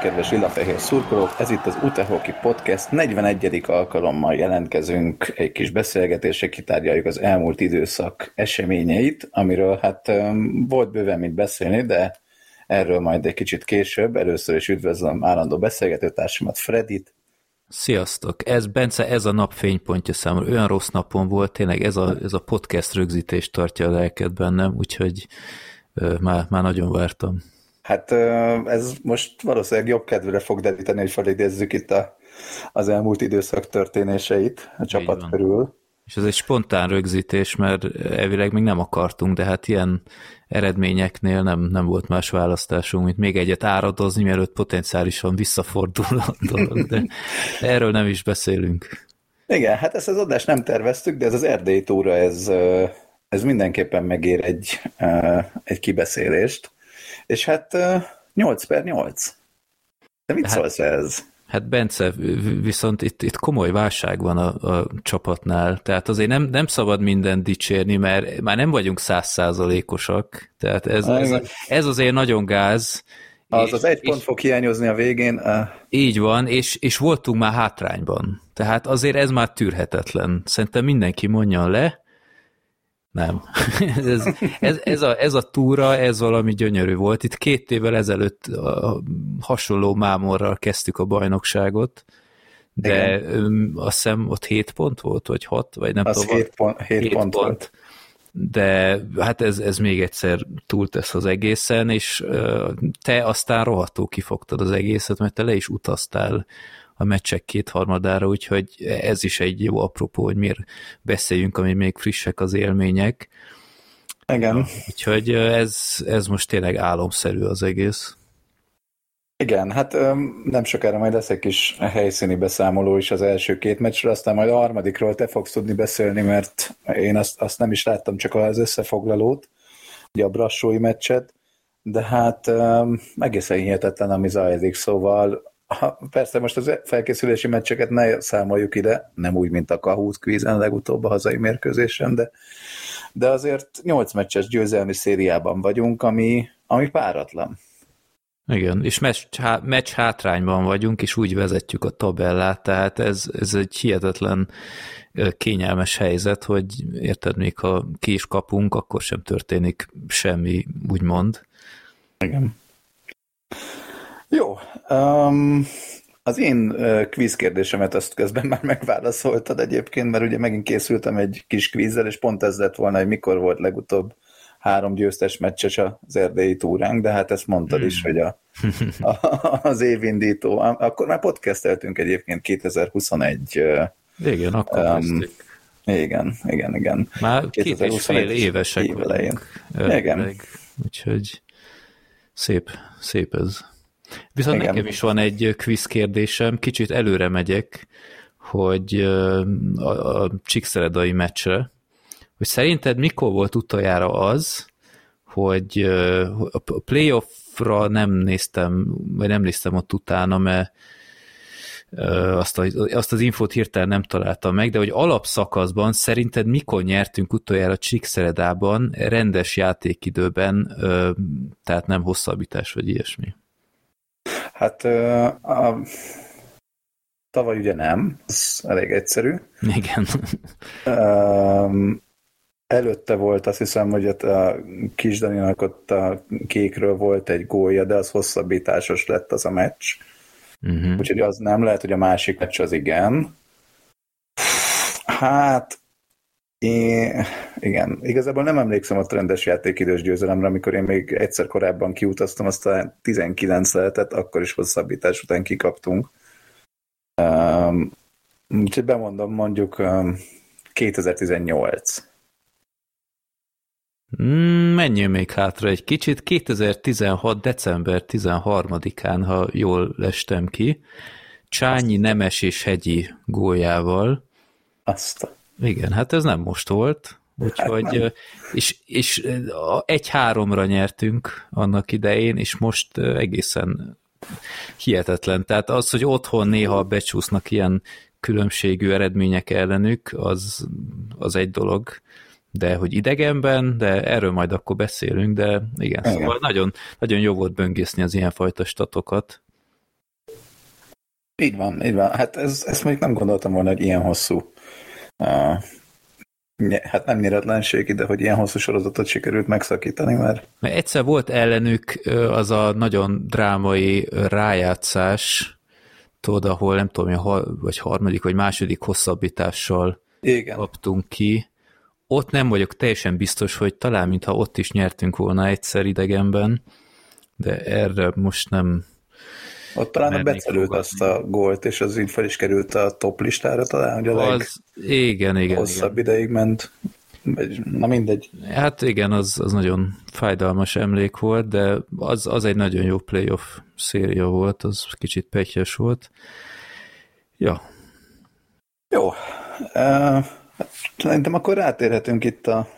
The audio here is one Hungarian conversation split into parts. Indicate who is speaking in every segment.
Speaker 1: kedves lilafehér szurkolók! Ez itt az Utehoki Podcast 41. alkalommal jelentkezünk egy kis beszélgetésre, kitárgyaljuk az elmúlt időszak eseményeit, amiről hát volt bőven mit beszélni, de erről majd egy kicsit később. Először is üdvözlöm állandó beszélgetőtársamat, Fredit.
Speaker 2: Sziasztok! Ez, Bence, ez a nap fénypontja számomra. Olyan rossz napon volt, tényleg ez a, ez a podcast rögzítés tartja a lelket bennem, úgyhogy már, már nagyon vártam.
Speaker 1: Hát ez most valószínűleg jobb kedvre fog deríteni, hogy felidézzük itt a, az elmúlt időszak történéseit a csapat körül.
Speaker 2: És ez egy spontán rögzítés, mert elvileg még nem akartunk, de hát ilyen eredményeknél nem, nem volt más választásunk, mint még egyet áradozni, mielőtt potenciálisan visszafordul a dolog, de erről nem is beszélünk.
Speaker 1: Igen, hát ezt az adást nem terveztük, de ez az erdélyi túra, ez, ez mindenképpen megér egy, egy kibeszélést. És hát 8 per 8. De mit hát, szólsz ez?
Speaker 2: Hát Bence, viszont itt, itt komoly válság van a, a csapatnál, tehát azért nem, nem szabad mindent dicsérni, mert már nem vagyunk százszázalékosak, tehát ez, ez, ez azért nagyon gáz.
Speaker 1: Az és, az egy pont és, fog hiányozni a végén. Uh...
Speaker 2: Így van, és, és voltunk már hátrányban. Tehát azért ez már tűrhetetlen. Szerintem mindenki mondjon le, nem. ez, ez, ez, a, ez a túra, ez valami gyönyörű volt. Itt két évvel ezelőtt a hasonló mámorral kezdtük a bajnokságot, de Igen. azt hiszem ott 7 pont volt, vagy 6, vagy nem
Speaker 1: az tudom. 7 pont, 7 7 pont, pont volt.
Speaker 2: De hát ez, ez még egyszer túltesz az egészen, és te aztán rohadtó kifogtad az egészet, mert te le is utaztál a meccsek kétharmadára, úgyhogy ez is egy jó apropó, hogy miért beszéljünk, ami még frissek az élmények.
Speaker 1: Igen.
Speaker 2: Úgyhogy ez, ez most tényleg álomszerű az egész.
Speaker 1: Igen, hát nem sokára majd lesz egy kis helyszíni beszámoló is az első két meccsről, aztán majd a harmadikról te fogsz tudni beszélni, mert én azt, azt nem is láttam, csak az összefoglalót, ugye a brassói meccset, de hát um, egészen hihetetlen, ami zajlik, szóval ha, persze most az felkészülési meccseket ne számoljuk ide, nem úgy, mint a Kahoot kvízen legutóbb a hazai mérkőzésen, de, de azért 8 meccses győzelmi szériában vagyunk, ami, ami páratlan.
Speaker 2: Igen, és meccs, meccs hátrányban vagyunk, és úgy vezetjük a tabellát, tehát ez, ez egy hihetetlen kényelmes helyzet, hogy érted, még ha ki is kapunk, akkor sem történik semmi, úgymond.
Speaker 1: Igen. Jó. Um, az én uh, kérdésemet azt közben már megválaszoltad egyébként, mert ugye megint készültem egy kis kvízzel, és pont ez lett volna, hogy mikor volt legutóbb három győztes meccses az erdélyi túránk, de hát ezt mondtad hmm. is, hogy a, a, az évindító. Akkor már podcasteltünk egyébként 2021.
Speaker 2: Igen, akkor um,
Speaker 1: Igen, igen, igen.
Speaker 2: Már két és fél évesek év elején. Igen. Úgyhogy szép, szép ez. Viszont Igen. nekem is van egy quiz kérdésem, kicsit előre megyek, hogy a, a Csíkszeredai meccsre, hogy szerinted mikor volt utoljára az, hogy a playoffra nem néztem, vagy nem néztem ott utána, mert azt, a, azt az infót hirtelen nem találtam meg, de hogy alapszakaszban szerinted mikor nyertünk utoljára Csíkszeredában rendes játékidőben, tehát nem hosszabbítás vagy ilyesmi?
Speaker 1: Hát a, tavaly ugye nem, ez elég egyszerű.
Speaker 2: Igen.
Speaker 1: Előtte volt azt hiszem, hogy a kis Daninak ott a kékről volt egy gólja, de az hosszabbításos lett az a meccs. Uh-huh. Úgyhogy az nem lehet, hogy a másik meccs az igen. Hát É, igen, igazából nem emlékszem a trendes játékidős győzelemre, amikor én még egyszer korábban kiutaztam, aztán 19 lehetett, akkor is hosszabbítás után kikaptunk. Um, úgyhogy bemondom mondjuk um, 2018.
Speaker 2: Mm, menjünk még hátra egy kicsit. 2016. december 13-án, ha jól lestem ki, Csányi Nemes és Hegyi góljával.
Speaker 1: Azt
Speaker 2: igen, hát ez nem most volt, úgyhogy, hát és, és egy-háromra nyertünk annak idején, és most egészen hihetetlen. Tehát az, hogy otthon néha becsúsznak ilyen különbségű eredmények ellenük, az, az egy dolog, de hogy idegenben, de erről majd akkor beszélünk, de igen, igen. szóval nagyon, nagyon jó volt böngészni az ilyenfajta statokat.
Speaker 1: Így van, így van. Hát ez, ezt még nem gondoltam volna, hogy ilyen hosszú uh, hát nem nyeretlenség, de hogy ilyen hosszú sorozatot sikerült megszakítani már.
Speaker 2: Mert egyszer volt ellenük az a nagyon drámai rájátszás, tudod, ahol nem tudom, vagy harmadik, vagy második hosszabbítással Igen. kaptunk ki. Ott nem vagyok teljesen biztos, hogy talán mintha ott is nyertünk volna egyszer idegenben, de erre most nem
Speaker 1: ott talán a becelőt azt a gólt, és az így fel is került a top listára talán, hogy a
Speaker 2: az, igen, igen,
Speaker 1: hosszabb igen. ideig ment. Na mindegy.
Speaker 2: Hát igen, az, az nagyon fájdalmas emlék volt, de az, az egy nagyon jó playoff széria volt, az kicsit pekjes volt. Ja.
Speaker 1: Jó. Uh, szerintem akkor rátérhetünk itt a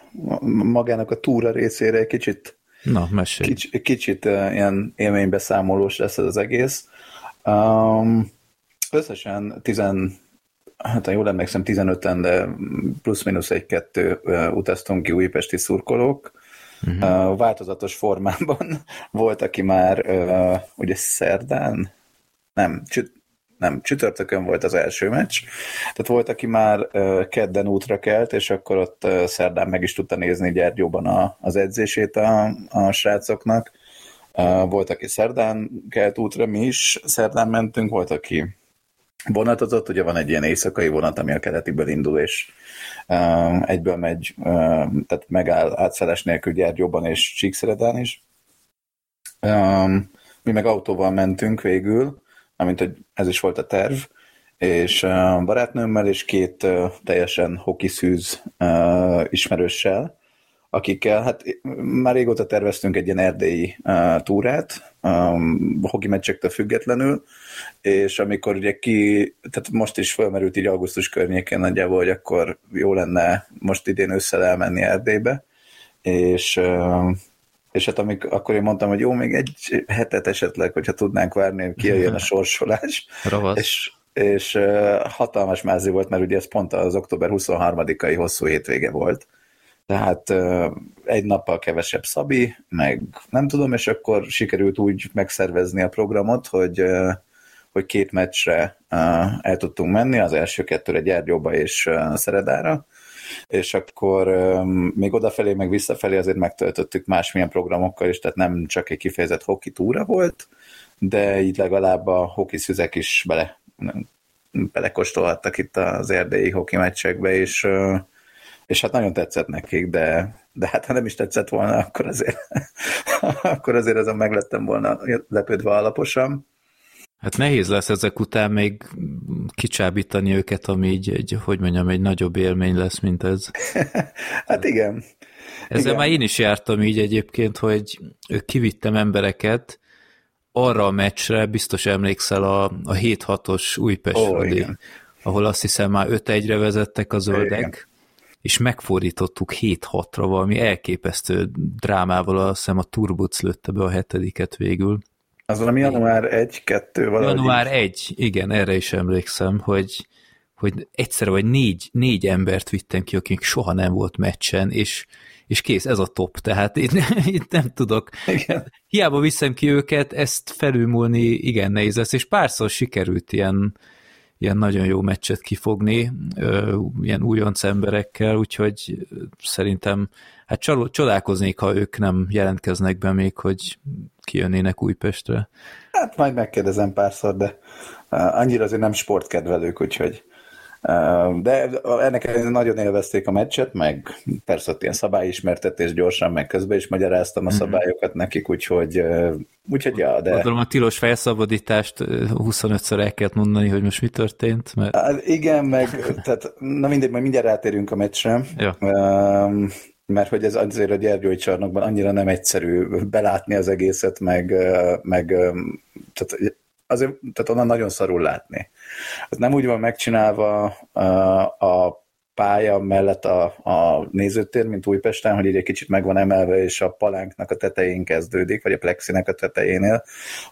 Speaker 1: magának a túra részére egy kicsit
Speaker 2: Na, mesélj.
Speaker 1: Kicsit, kicsit uh, ilyen élménybeszámolós lesz ez az egész. Um, összesen 10, hát jól emlékszem, 15-en, de plusz-minusz egy-kettő uh, utaztunk ki újpesti szurkolók. Uh-huh. Uh, változatos formában volt, aki már uh, ugye szerdán, nem, csüt, nem, csütörtökön volt az első meccs, tehát volt, aki már kedden útra kelt, és akkor ott szerdán meg is tudta nézni Gyergyóban a, az edzését a, a srácoknak. Volt, aki szerdán kelt útra, mi is szerdán mentünk, volt, aki vonatozott, ugye van egy ilyen éjszakai vonat, ami a keletiből indul, és egyből megy, tehát megáll átszállás nélkül Gyergyóban és Csíkszeredán is. mi meg autóval mentünk végül, amint hogy ez is volt a terv, és barátnőmmel és két teljesen hokiszűz ismerőssel, akikkel hát már régóta terveztünk egy ilyen erdélyi túrát, hoki meccsektől függetlenül, és amikor ugye ki, tehát most is felmerült így augusztus környékén nagyjából, hogy akkor jó lenne most idén ősszel elmenni Erdélybe, és és hát amik, akkor én mondtam, hogy jó, még egy hetet esetleg, hogyha tudnánk várni, hogy kijöjjön a sorsolás.
Speaker 2: Ravasz.
Speaker 1: És, és hatalmas mázi volt, mert ugye ez pont az október 23-ai hosszú hétvége volt. Tehát egy nappal kevesebb Szabi, meg nem tudom, és akkor sikerült úgy megszervezni a programot, hogy hogy két meccsre el tudtunk menni, az első kettőre Gyergyóba és Szeredára, és akkor még odafelé, meg visszafelé azért megtöltöttük másmilyen programokkal is, tehát nem csak egy kifejezett hoki túra volt, de így legalább a hoki szüzek is bele, belekostolhattak itt az erdélyi hoki meccsekbe, és, és hát nagyon tetszett nekik, de, de hát ha nem is tetszett volna, akkor azért, akkor azért azon meglettem volna lepődve alaposan.
Speaker 2: Hát nehéz lesz ezek után még kicsábítani őket, ami így egy, hogy mondjam, egy nagyobb élmény lesz, mint ez.
Speaker 1: hát igen.
Speaker 2: Ezzel igen. már én is jártam így egyébként, hogy kivittem embereket arra a meccsre, biztos emlékszel a, a 7-6-os Újpest oh, ahol azt hiszem már 5-1-re vezettek a zöldek, igen. és megfordítottuk 7-6-ra valami elképesztő drámával, azt hiszem a Turbuc lőtte be a hetediket végül.
Speaker 1: Az valami január 1-2 valahogy.
Speaker 2: Január 1, igen, erre is emlékszem, hogy, hogy egyszer vagy négy, négy embert vittem ki, akik soha nem volt meccsen, és, és kész, ez a top, tehát itt, itt nem tudok. Igen. Hiába viszem ki őket, ezt felülmúlni igen nehéz lesz, és párszor sikerült ilyen, ilyen nagyon jó meccset kifogni, ilyen újonc emberekkel, úgyhogy szerintem hát csodálkoznék, ha ők nem jelentkeznek be még, hogy kijönnének Újpestre.
Speaker 1: Hát majd megkérdezem párszor, de annyira azért nem sportkedvelők, úgyhogy de ennek nagyon élvezték a meccset, meg persze ott ilyen szabályismertetés gyorsan, meg közben is magyaráztam a mhm. szabályokat nekik, úgyhogy, úgyhogy ja, de...
Speaker 2: Gondolom a tilos felszabadítást 25-ször el kellett mondani, hogy most mi történt, mert...
Speaker 1: Igen, meg, tehát, na mindegy, majd mindjárt rátérünk a meccsre. Ja. Um, mert hogy ez azért a Gyergyói csarnokban annyira nem egyszerű belátni az egészet, meg, meg tehát azért tehát onnan nagyon szarul látni. Ez nem úgy van megcsinálva a pálya mellett a, a nézőtér, mint Újpesten, hogy így egy kicsit meg van emelve, és a palánknak a tetején kezdődik, vagy a plexinek a tetejénél,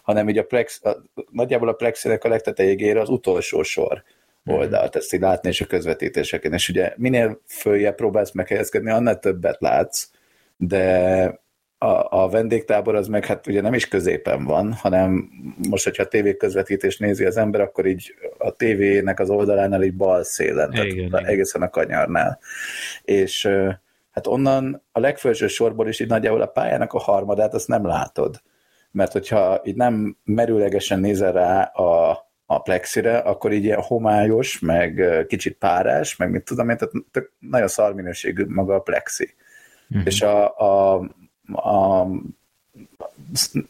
Speaker 1: hanem így a plex, a, nagyjából a plexinek a legtetejéig ér az utolsó sor mhm. oldalt, ezt így látni és a közvetítéseken. És ugye minél följebb próbálsz meghelyezkedni, annál többet látsz, de a, a vendégtábor az meg hát ugye nem is középen van, hanem most, hogyha a tévé közvetítés nézi az ember, akkor így a tévének az oldalánál így bal szélen, igen, tehát igen. egészen a kanyarnál. És hát onnan a legfelső sorból is így nagyjából a pályának a harmadát azt nem látod. Mert hogyha így nem merőlegesen nézel rá a, a plexire, akkor így ilyen homályos, meg kicsit párás, meg mit tudom én, tehát tök, nagyon szar minőségű maga a plexi. Uh-huh. És a, a, a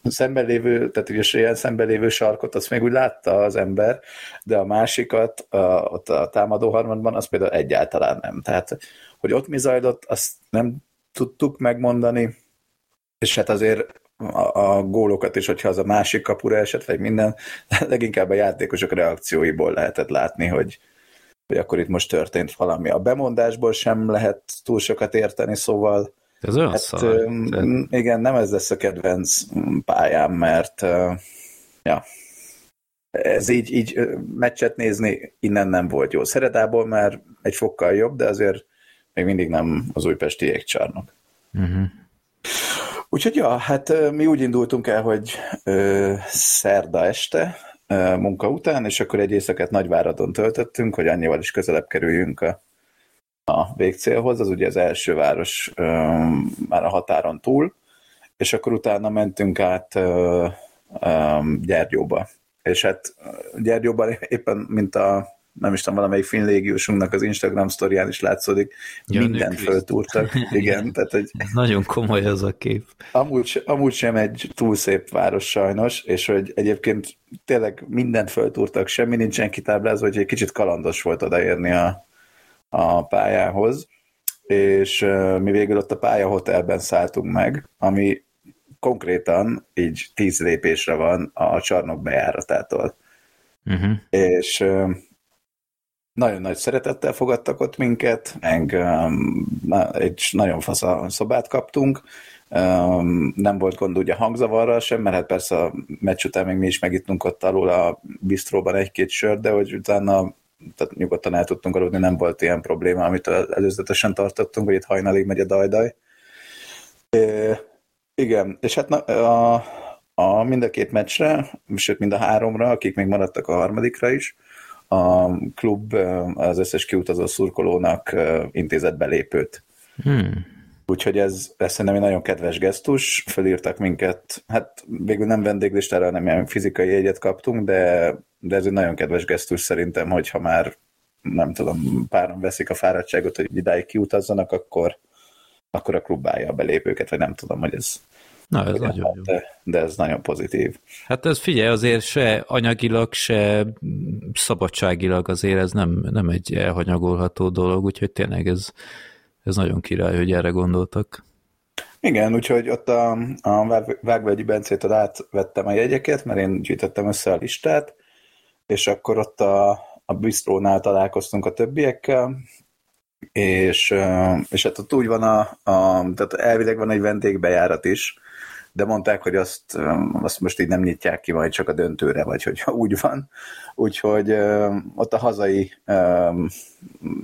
Speaker 1: szemben lévő, tehát ugye ilyen szemben lévő sarkot, azt még úgy látta az ember, de a másikat, a, ott a támadó harmadban, az például egyáltalán nem. Tehát, hogy ott mi zajlott, azt nem tudtuk megmondani, és hát azért a, a gólokat is, hogyha az a másik kapura esett, vagy minden, leginkább a játékosok reakcióiból lehetett látni, hogy, hogy akkor itt most történt valami. A bemondásból sem lehet túl sokat érteni, szóval
Speaker 2: ez olyan hát, szar.
Speaker 1: Igen, nem ez lesz a kedvenc pályám, mert ja, ez így, így meccset nézni innen nem volt jó. Szeredából már egy fokkal jobb, de azért még mindig nem az újpesti égcsarnok. Uh-huh. Úgyhogy ja, hát mi úgy indultunk el, hogy ö, szerda este ö, munka után, és akkor egy éjszakát Nagyváradon töltöttünk, hogy annyival is közelebb kerüljünk a, a végcélhoz, az ugye az első város ö, már a határon túl, és akkor utána mentünk át ö, ö, Gyergyóba. És hát Gyergyóban éppen, mint a nem is tudom, valamelyik finn légiósunknak az Instagram sztorián is látszódik, ja, mindent föltúrtak. Igen, tehát hogy...
Speaker 2: Nagyon komoly az a kép.
Speaker 1: Amúgy, amúgy sem egy túl szép város sajnos, és hogy egyébként tényleg mindent föltúrtak, semmi nincsen kitáblázva, hogy egy kicsit kalandos volt odaérni a, a pályához, és mi végül ott a pályahotelben szálltunk meg, ami konkrétan így tíz lépésre van a csarnok bejáratától. Uh-huh. És nagyon nagy szeretettel fogadtak ott minket, meg um, egy nagyon fasz a szobát kaptunk, um, nem volt gond ugye hangzavarral sem, mert hát persze a meccs után még mi is megittunk ott alul a bistróban egy-két sört, de hogy utána tehát nyugodtan el tudtunk aludni, nem volt ilyen probléma, amit előzetesen tartottunk, hogy itt hajnalig megy a dajdaj. É, igen, és hát na, a, a mind a két meccsre, sőt mind a háromra, akik még maradtak a harmadikra is, a klub az összes kiutazó szurkolónak intézett belépőt. Hmm. Úgyhogy ez, ez szerintem egy nagyon kedves gesztus, felírtak minket, hát végül nem vendéglistára, nem ilyen fizikai jegyet kaptunk, de, de ez egy nagyon kedves gesztus szerintem, hogyha már nem tudom, páran veszik a fáradtságot, hogy idáig kiutazzanak, akkor, akkor a klub állja a belépőket, vagy nem tudom, hogy ez
Speaker 2: Na, ez nagyon hát, jó.
Speaker 1: De, de ez nagyon pozitív.
Speaker 2: Hát ez figyelj, azért se anyagilag, se szabadságilag azért ez nem, nem egy elhanyagolható dolog, úgyhogy tényleg ez, ez nagyon király, hogy erre gondoltak.
Speaker 1: Igen, úgyhogy ott a, a Vágvegyi Bencétől átvettem a jegyeket, mert én gyűjtöttem össze a listát, és akkor ott a, a bistrónál találkoztunk a többiekkel, és, és hát ott úgy van, a, a, tehát elvileg van egy vendégbejárat is, de mondták, hogy azt, azt most így nem nyitják ki, majd csak a döntőre, vagy hogyha úgy van. Úgyhogy ott a hazai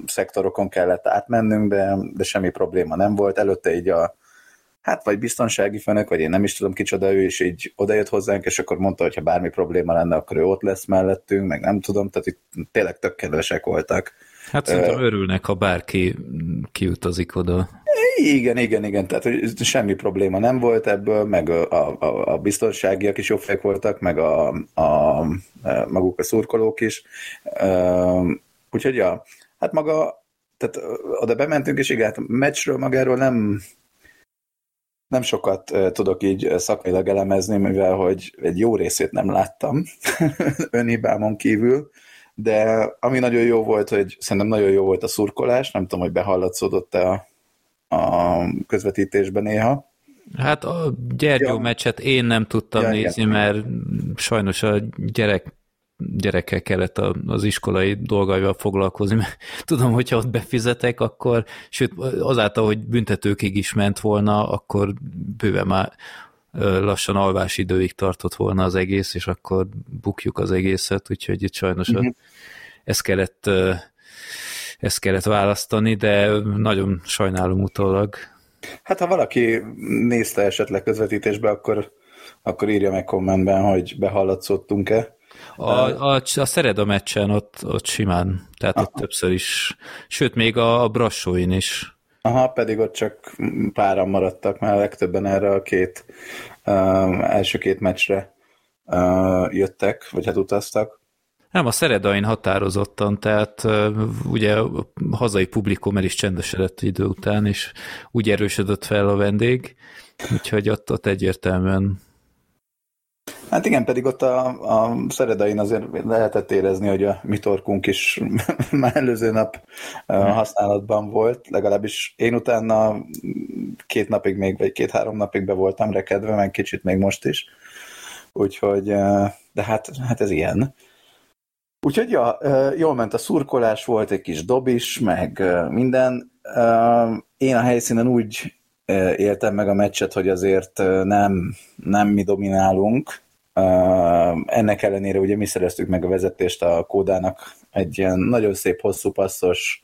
Speaker 1: szektorokon kellett átmennünk, de, de semmi probléma nem volt. Előtte így a, hát vagy biztonsági főnök, vagy én nem is tudom kicsoda, ő is így odajött hozzánk, és akkor mondta, hogy ha bármi probléma lenne, akkor ő ott lesz mellettünk, meg nem tudom, tehát itt tényleg tök kedvesek voltak.
Speaker 2: Hát szerintem örülnek, ha bárki kiutazik oda.
Speaker 1: Igen, igen, igen, tehát hogy semmi probléma nem volt ebből, meg a, a, a biztonságiak is jobbek voltak, meg a, a, a, maguk a szurkolók is. Úgyhogy ja, hát maga, tehát oda bementünk, és igen, hát meccsről magáról nem, nem sokat tudok így szakmailag elemezni, mivel hogy egy jó részét nem láttam önhibámon kívül, de ami nagyon jó volt, hogy szerintem nagyon jó volt a szurkolás, nem tudom, hogy behallatszódott-e a, a közvetítésben néha.
Speaker 2: Hát a Gyergyó ja. meccset én nem tudtam ja, nézni, igen. mert sajnos a gyerek gyerekkel kellett az iskolai dolgaival foglalkozni, mert tudom, hogyha ott befizetek, akkor, sőt, azáltal, hogy büntetőkig is ment volna, akkor bőven már lassan alvás időig tartott volna az egész, és akkor bukjuk az egészet, úgyhogy itt sajnos uh-huh. ezt kellett ezt kellett választani, de nagyon sajnálom utólag.
Speaker 1: Hát ha valaki nézte esetleg közvetítésbe, akkor, akkor írja meg kommentben, hogy behallatszottunk-e.
Speaker 2: A, a, a Szereda meccsen ott, ott simán, tehát Aha. ott többször is, sőt még a, a Brassóin is.
Speaker 1: Aha, pedig ott csak páran maradtak, mert a legtöbben erre a két uh, első két meccsre uh, jöttek, vagy hát utaztak.
Speaker 2: Nem, a Szeredain határozottan, tehát uh, ugye a hazai publikum el is csendesedett idő után, és úgy erősödött fel a vendég, úgyhogy ott, ott egyértelműen
Speaker 1: Hát igen, pedig ott a, a Szeredain azért lehetett érezni, hogy a mi torkunk is már előző nap hmm. használatban volt, legalábbis én utána két napig még, vagy két-három napig be voltam rekedve, meg kicsit még most is. Úgyhogy, de hát, hát ez ilyen. Úgyhogy ja, jól ment a szurkolás, volt egy kis dob is, meg minden. Én a helyszínen úgy éltem meg a meccset, hogy azért nem, nem mi dominálunk, ennek ellenére ugye mi szereztük meg a vezetést a kódának egy ilyen nagyon szép, hosszú passzos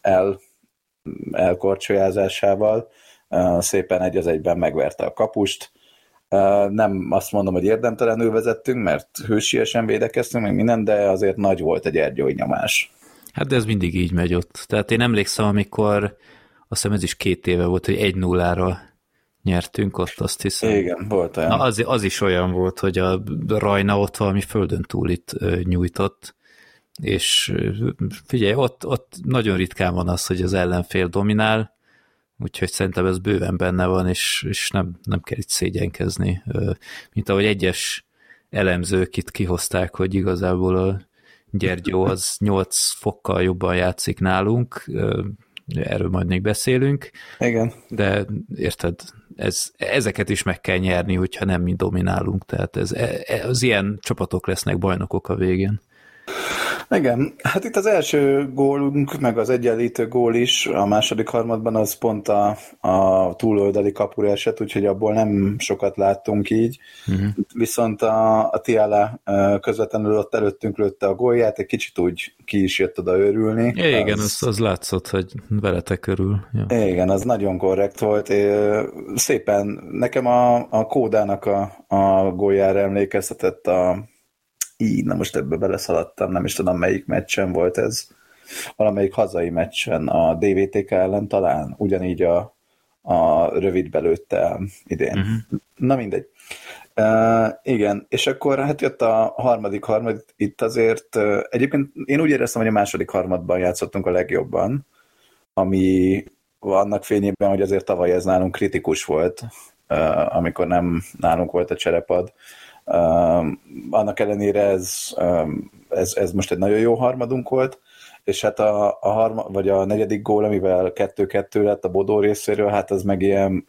Speaker 1: el, elkorcsolyázásával. Szépen egy az egyben megverte a kapust. Nem azt mondom, hogy érdemtelenül vezettünk, mert hősiesen védekeztünk, meg minden, de azért nagy volt egy ergyói nyomás.
Speaker 2: Hát de ez mindig így megy ott. Tehát én emlékszem, amikor azt hiszem ez is két éve volt, hogy egy nullára nyertünk ott, azt hiszem.
Speaker 1: Igen, volt olyan.
Speaker 2: Na, az, az is olyan volt, hogy a Rajna ott valami földön túl itt nyújtott, és figyelj, ott, ott nagyon ritkán van az, hogy az ellenfél dominál, úgyhogy szerintem ez bőven benne van, és, és nem, nem kell itt szégyenkezni. Mint ahogy egyes elemzők itt kihozták, hogy igazából a Gyergyó az 8 fokkal jobban játszik nálunk, erről majd még beszélünk.
Speaker 1: Igen.
Speaker 2: De érted, ez, ezeket is meg kell nyerni, hogyha nem mi dominálunk, tehát ez, ez, az ilyen csapatok lesznek bajnokok a végén.
Speaker 1: Igen, hát itt az első gólunk, meg az egyenlítő gól is a második harmadban az pont a, a túloldali kapura esett, úgyhogy abból nem sokat láttunk így. Uh-huh. Viszont a, a Tiala közvetlenül ott előttünk lőtte a gólját, egy kicsit úgy ki is jött oda örülni.
Speaker 2: Ja, igen, az, az, az látszott, hogy veletek körül.
Speaker 1: Ja. Igen, az nagyon korrekt volt. Szépen nekem a, a kódának a, a góljára emlékeztetett a így, na most ebbe beleszaladtam, nem is tudom melyik meccsen volt ez, valamelyik hazai meccsen a DVTK ellen talán, ugyanígy a, a rövid belőtte idén. Uh-huh. Na mindegy. Uh, igen, és akkor hát jött a harmadik harmad, itt azért uh, egyébként én úgy éreztem, hogy a második harmadban játszottunk a legjobban, ami annak fényében, hogy azért tavaly ez nálunk kritikus volt, uh, amikor nem nálunk volt a cserepad, Um, annak ellenére ez, um, ez, ez most egy nagyon jó harmadunk volt, és hát a, a harma, vagy a negyedik gól, amivel 2-2 lett a Bodó részéről, hát az meg ilyen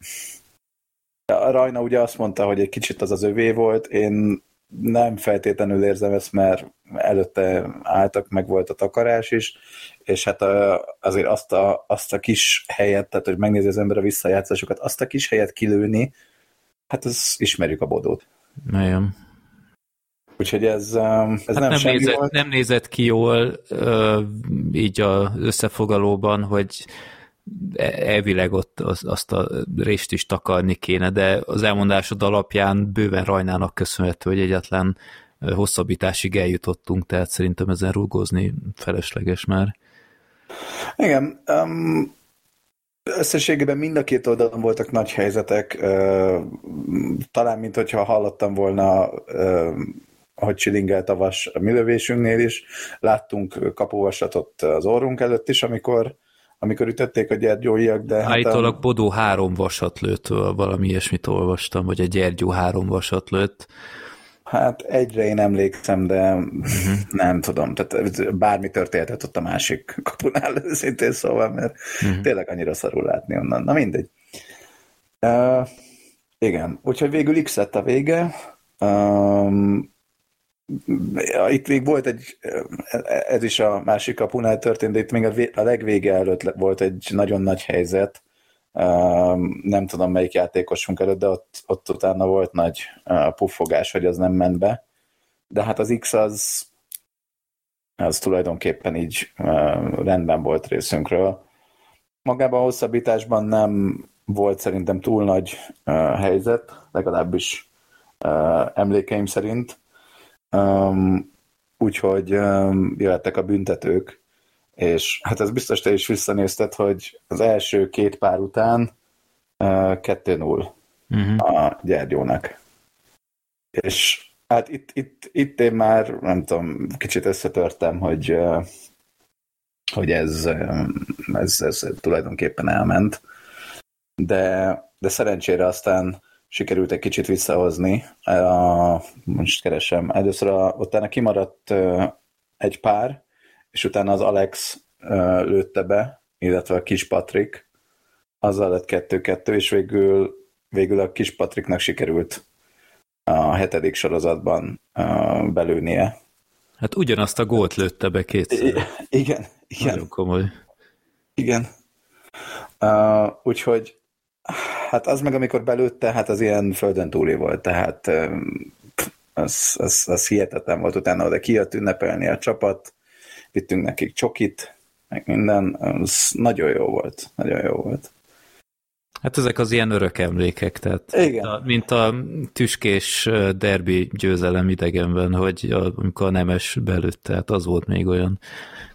Speaker 1: a Rajna ugye azt mondta, hogy egy kicsit az az övé volt, én nem feltétlenül érzem ezt, mert előtte álltak, meg volt a takarás is, és hát a, azért azt a, azt a kis helyet, tehát hogy megnézi az ember a visszajátszásokat, azt a kis helyet kilőni, hát az ismerjük a bodót.
Speaker 2: Igen.
Speaker 1: Úgyhogy ez, um, ez hát
Speaker 2: nem, nem, nézett, volt. nem nézett ki jól így az összefoglalóban, hogy e- elvileg ott az, azt a részt is takarni kéne, de az elmondásod alapján bőven Rajnának köszönhető, hogy egyetlen hosszabbításig eljutottunk, tehát szerintem ezen rúgózni felesleges már.
Speaker 1: Igen, um, Összességében mind a két oldalon voltak nagy helyzetek, talán mint hogyha hallottam volna, hogy csilingelt a vas a mi lövésünknél is, láttunk kapuvasatot az orrunk előtt is, amikor amikor ütötték a gyergyóiak, de...
Speaker 2: Hát Állítólag a... Bodó három vasat lőtt, valami ilyesmit olvastam, hogy a gyergyó három vasat lőtt.
Speaker 1: Hát egyre én emlékszem, de uh-huh. nem tudom, tehát bármi történhetett ott a másik kapunál, szintén szóval, mert uh-huh. tényleg annyira szarul látni onnan. Na mindegy. Uh, igen, úgyhogy végül X lett a vége. Um, itt még volt egy, ez is a másik kapunál történt, de itt még a, a legvége előtt volt egy nagyon nagy helyzet, nem tudom melyik játékosunk előtt, de ott, ott utána volt nagy puffogás, hogy az nem ment be. De hát az X az, az tulajdonképpen így rendben volt részünkről. magában a hosszabbításban nem volt szerintem túl nagy helyzet, legalábbis emlékeim szerint. Úgyhogy jöttek a büntetők, és hát ez biztos te is visszanézted, hogy az első két pár után uh, 2-0 uh-huh. A Gyergyónak. És hát itt, itt, itt én már, nem tudom, kicsit összetörtem, hogy uh, hogy ez, ez, ez tulajdonképpen elment. De, de szerencsére aztán sikerült egy kicsit visszahozni. A, most keresem. Először a, utána kimaradt egy pár, és utána az Alex lőtte be, illetve a kis Patrik. Azzal lett kettő-kettő, és végül, végül a kis Patriknak sikerült a hetedik sorozatban belőnie.
Speaker 2: Hát ugyanazt a gólt lőtte be kétszer. I-
Speaker 1: igen, igen.
Speaker 2: Nagyon komoly.
Speaker 1: Igen. Uh, úgyhogy hát az meg, amikor belőtte, hát az ilyen földön túli volt, tehát um, az, az, az hihetetlen volt utána, oda kijött ünnepelni a csapat, vittünk nekik csokit, meg minden, az nagyon jó volt, nagyon jó volt.
Speaker 2: Hát ezek az ilyen örök emlékek, tehát
Speaker 1: Igen.
Speaker 2: A, mint a tüskés derbi győzelem idegenben, hogy a, amikor a nemes belőtt, tehát az volt még olyan,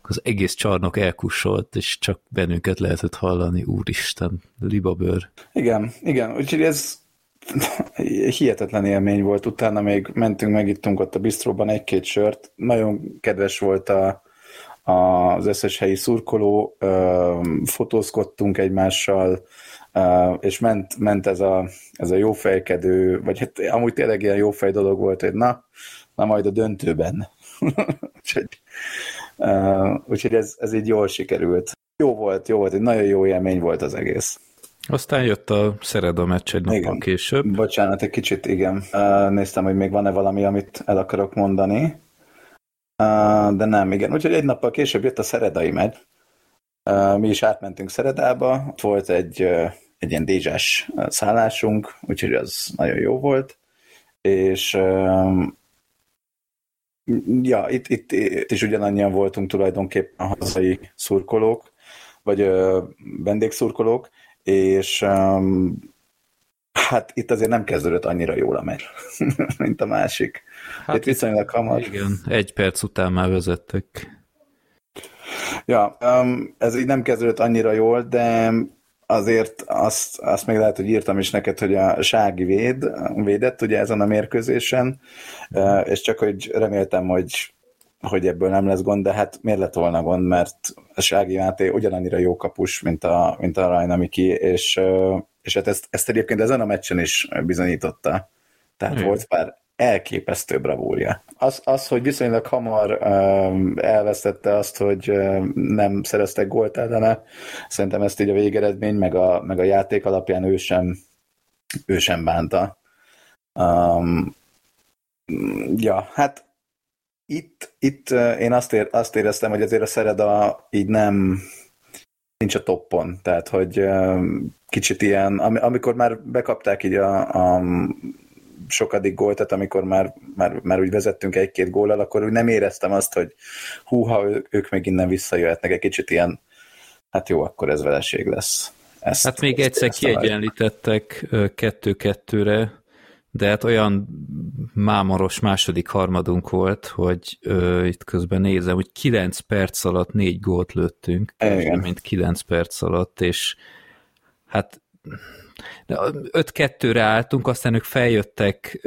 Speaker 2: az egész csarnok elkussolt, és csak bennünket lehetett hallani, úristen, libabőr.
Speaker 1: Igen, igen, úgyhogy ez hihetetlen élmény volt, utána még mentünk, megittunk ott a bistróban egy-két sört, nagyon kedves volt a, az összes helyi szurkoló, fotózkodtunk egymással, és ment, ment ez, a, ez a jófejkedő, vagy hát amúgy tényleg ilyen jófej dolog volt, hogy na, na majd a döntőben. úgyhogy úgyhogy ez, ez így jól sikerült. Jó volt, jó volt, egy nagyon jó élmény volt az egész.
Speaker 2: Aztán jött a Szereda meccs egy nappal később.
Speaker 1: Bocsánat, egy kicsit, igen. Néztem, hogy még van-e valami, amit el akarok mondani. De nem, igen. Úgyhogy egy nappal később jött a Szeredai meccs. Mi is átmentünk Szeredába, ott volt egy egy ilyen dézsás szállásunk, úgyhogy az nagyon jó volt, és ja, itt, itt, itt is ugyanannyian voltunk tulajdonképpen a hazai szurkolók, vagy vendégszurkolók, és hát itt azért nem kezdődött annyira jól a meccs, mint a másik. Hát itt viszonylag hamar.
Speaker 2: Igen, egy perc után már vezettek.
Speaker 1: Ja, ez így nem kezdődött annyira jól, de azért azt, azt még lehet, hogy írtam is neked, hogy a Sági véd, védett ugye ezen a mérkőzésen, és csak hogy reméltem, hogy hogy ebből nem lesz gond, de hát miért lett volna gond, mert a Sági Máté ugyanannyira jó kapus, mint a, mint a Rajna Miki, és, és hát ezt, ezt egyébként ezen a meccsen is bizonyította. Tehát hmm. volt pár elképesztő bravúrja. Az, az, hogy viszonylag hamar um, elvesztette azt, hogy um, nem szereztek gólt ellene, szerintem ezt így a végeredmény, meg a, meg a játék alapján ő sem, ő sem bánta. Um, ja, hát itt, itt uh, én azt, ér, azt éreztem, hogy azért a Szereda így nem nincs a toppon, tehát hogy um, kicsit ilyen, amikor már bekapták így a, a sokadik gólt, tehát amikor már, már, már úgy vezettünk egy-két góllal, akkor úgy nem éreztem azt, hogy húha, ők még innen visszajöhetnek, egy kicsit ilyen, hát jó, akkor ez veleség lesz.
Speaker 2: Ezt, hát még egyszer kiegyenlítettek kettő-kettőre, de hát olyan mámoros második harmadunk volt, hogy ö, itt közben nézem, hogy 9 perc alatt négy gólt lőttünk, Igen. mint 9 perc alatt, és hát 5-2-re álltunk, aztán ők feljöttek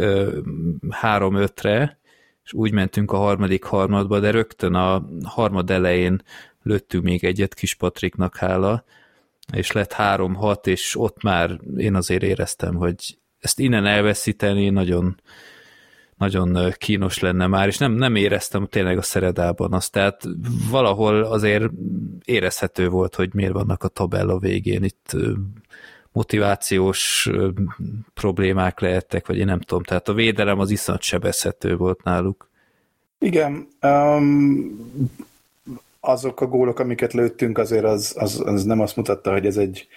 Speaker 2: 3-5-re, és úgy mentünk a harmadik harmadba, de rögtön a harmad elején lőttünk még egyet kis Patriknak hála, és lett 3-6, és ott már én azért éreztem, hogy ezt innen elveszíteni nagyon, nagyon kínos lenne már, és nem, nem éreztem tényleg a szeredában azt, tehát valahol azért érezhető volt, hogy miért vannak a tabella végén itt motivációs problémák lehettek, vagy én nem tudom, tehát a védelem az iszonyat sebezhető volt náluk.
Speaker 1: Igen, um, azok a gólok, amiket lőttünk, azért az, az, az nem azt mutatta, hogy ez egy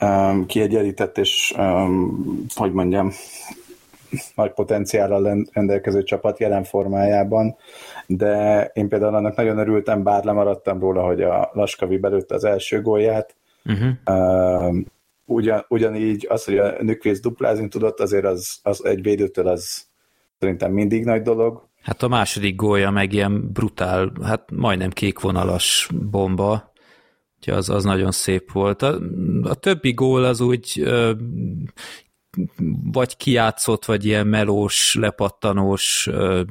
Speaker 1: um, kiegyenlített és, um, hogy mondjam, nagy potenciállal rendelkező csapat jelen formájában, de én például annak nagyon örültem, bár lemaradtam róla, hogy a Laskavi belőtte az első gólját, Uh-huh. Ugyan, ugyanígy az, hogy a nükvész duplázni tudott, azért az, az egy védőtől az szerintem mindig nagy dolog.
Speaker 2: Hát a második gólja meg ilyen brutál, hát majdnem kékvonalas bomba, úgyhogy az, az nagyon szép volt. A, a többi gól az úgy ö, vagy kiátszott, vagy ilyen melós, lepattanós ö,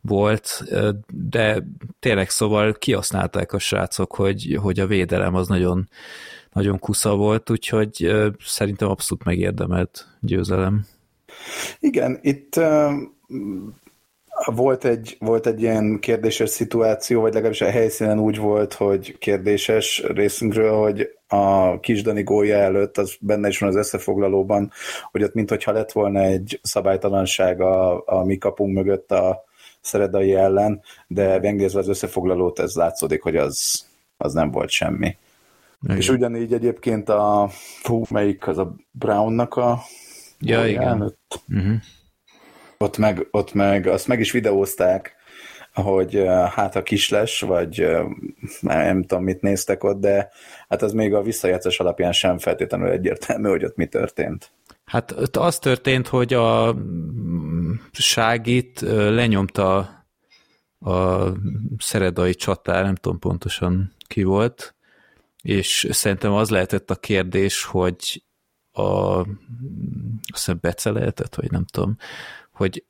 Speaker 2: volt, ö, de tényleg szóval kihasználták a srácok, hogy, hogy a védelem az nagyon, nagyon kusza volt, úgyhogy szerintem abszolút megérdemelt győzelem.
Speaker 1: Igen, itt volt egy, volt egy ilyen kérdéses szituáció, vagy legalábbis a helyszínen úgy volt, hogy kérdéses részünkről, hogy a Kisdani gólja előtt, az benne is van az összefoglalóban, hogy ott mintha lett volna egy szabálytalanság a, a mi kapunk mögött a szeredai ellen, de megnézve az összefoglalót, ez látszódik, hogy az, az nem volt semmi. Igen. És ugyanígy egyébként a, fú, melyik az a Brownnak a
Speaker 2: ja, igen. Előtt. Uh-huh
Speaker 1: ott meg, ott meg azt meg is videózták, hogy hát a kisles, vagy nem tudom, mit néztek ott, de hát az még a visszajátszás alapján sem feltétlenül egyértelmű, hogy ott mi történt.
Speaker 2: Hát ott az történt, hogy a mm, Ságit lenyomta a szeredai csatár, nem tudom pontosan ki volt, és szerintem az lehetett a kérdés, hogy a azt Bece lehetett, vagy nem tudom, hogy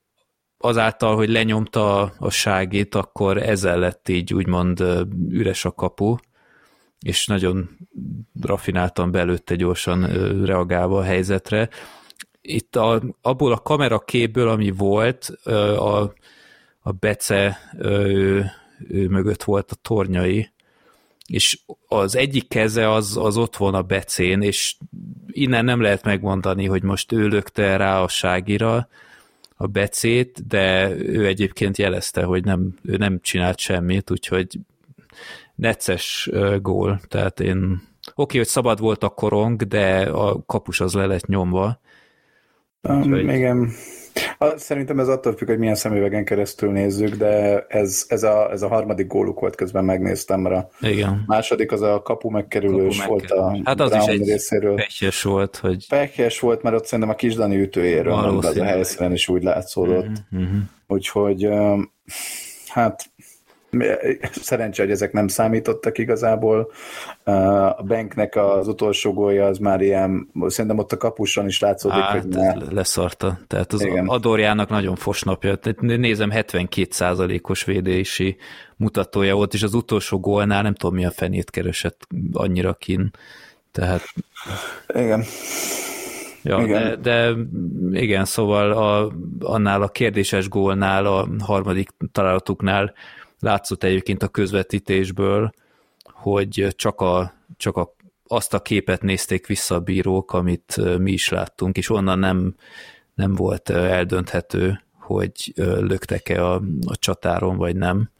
Speaker 2: azáltal, hogy lenyomta a ságét, akkor ezzel lett így úgymond üres a kapu, és nagyon rafináltan belőtte gyorsan reagálva a helyzetre. Itt a, abból a kameraképből, ami volt, a, a Bece ő, ő mögött volt a tornyai, és az egyik keze az, az ott van a becén, és innen nem lehet megmondani, hogy most ő lökte rá a ságira, a becét, de ő egyébként jelezte, hogy nem, ő nem csinált semmit, úgyhogy necces gól, tehát én oké, hogy szabad volt a korong, de a kapus az le lett nyomva.
Speaker 1: Um, úgyhogy... Igen, Szerintem ez attól függ, hogy milyen szemüvegen keresztül nézzük, de ez, ez, a, ez a harmadik góluk volt, közben megnéztem, mert a
Speaker 2: Igen.
Speaker 1: második az a kapu megkerülős kapu volt a
Speaker 2: Hát az Brown is egy részéről. pekjes volt, hogy...
Speaker 1: Pekjes volt, mert ott szerintem a kisdani ütőjéről, az a helyszínen is úgy látszódott. Mm-hmm. Úgyhogy hát Szerencsé, hogy ezek nem számítottak igazából. A Banknek az utolsó gólja az már ilyen, szerintem ott a kapuson is látszódik, Á, hogy ne.
Speaker 2: leszarta. Tehát az Igen. Adorjának nagyon fos napja. Nézem, 72%-os védési mutatója volt, és az utolsó gólnál nem tudom mi a fenét keresett annyira kin. Tehát...
Speaker 1: Igen.
Speaker 2: Ja, igen. De, de igen, szóval a, annál a kérdéses gólnál, a harmadik találatuknál látszott egyébként a közvetítésből, hogy csak, a, csak a, azt a képet nézték vissza a bírók, amit mi is láttunk, és onnan nem, nem volt eldönthető, hogy löktek-e a, a csatáron, vagy nem.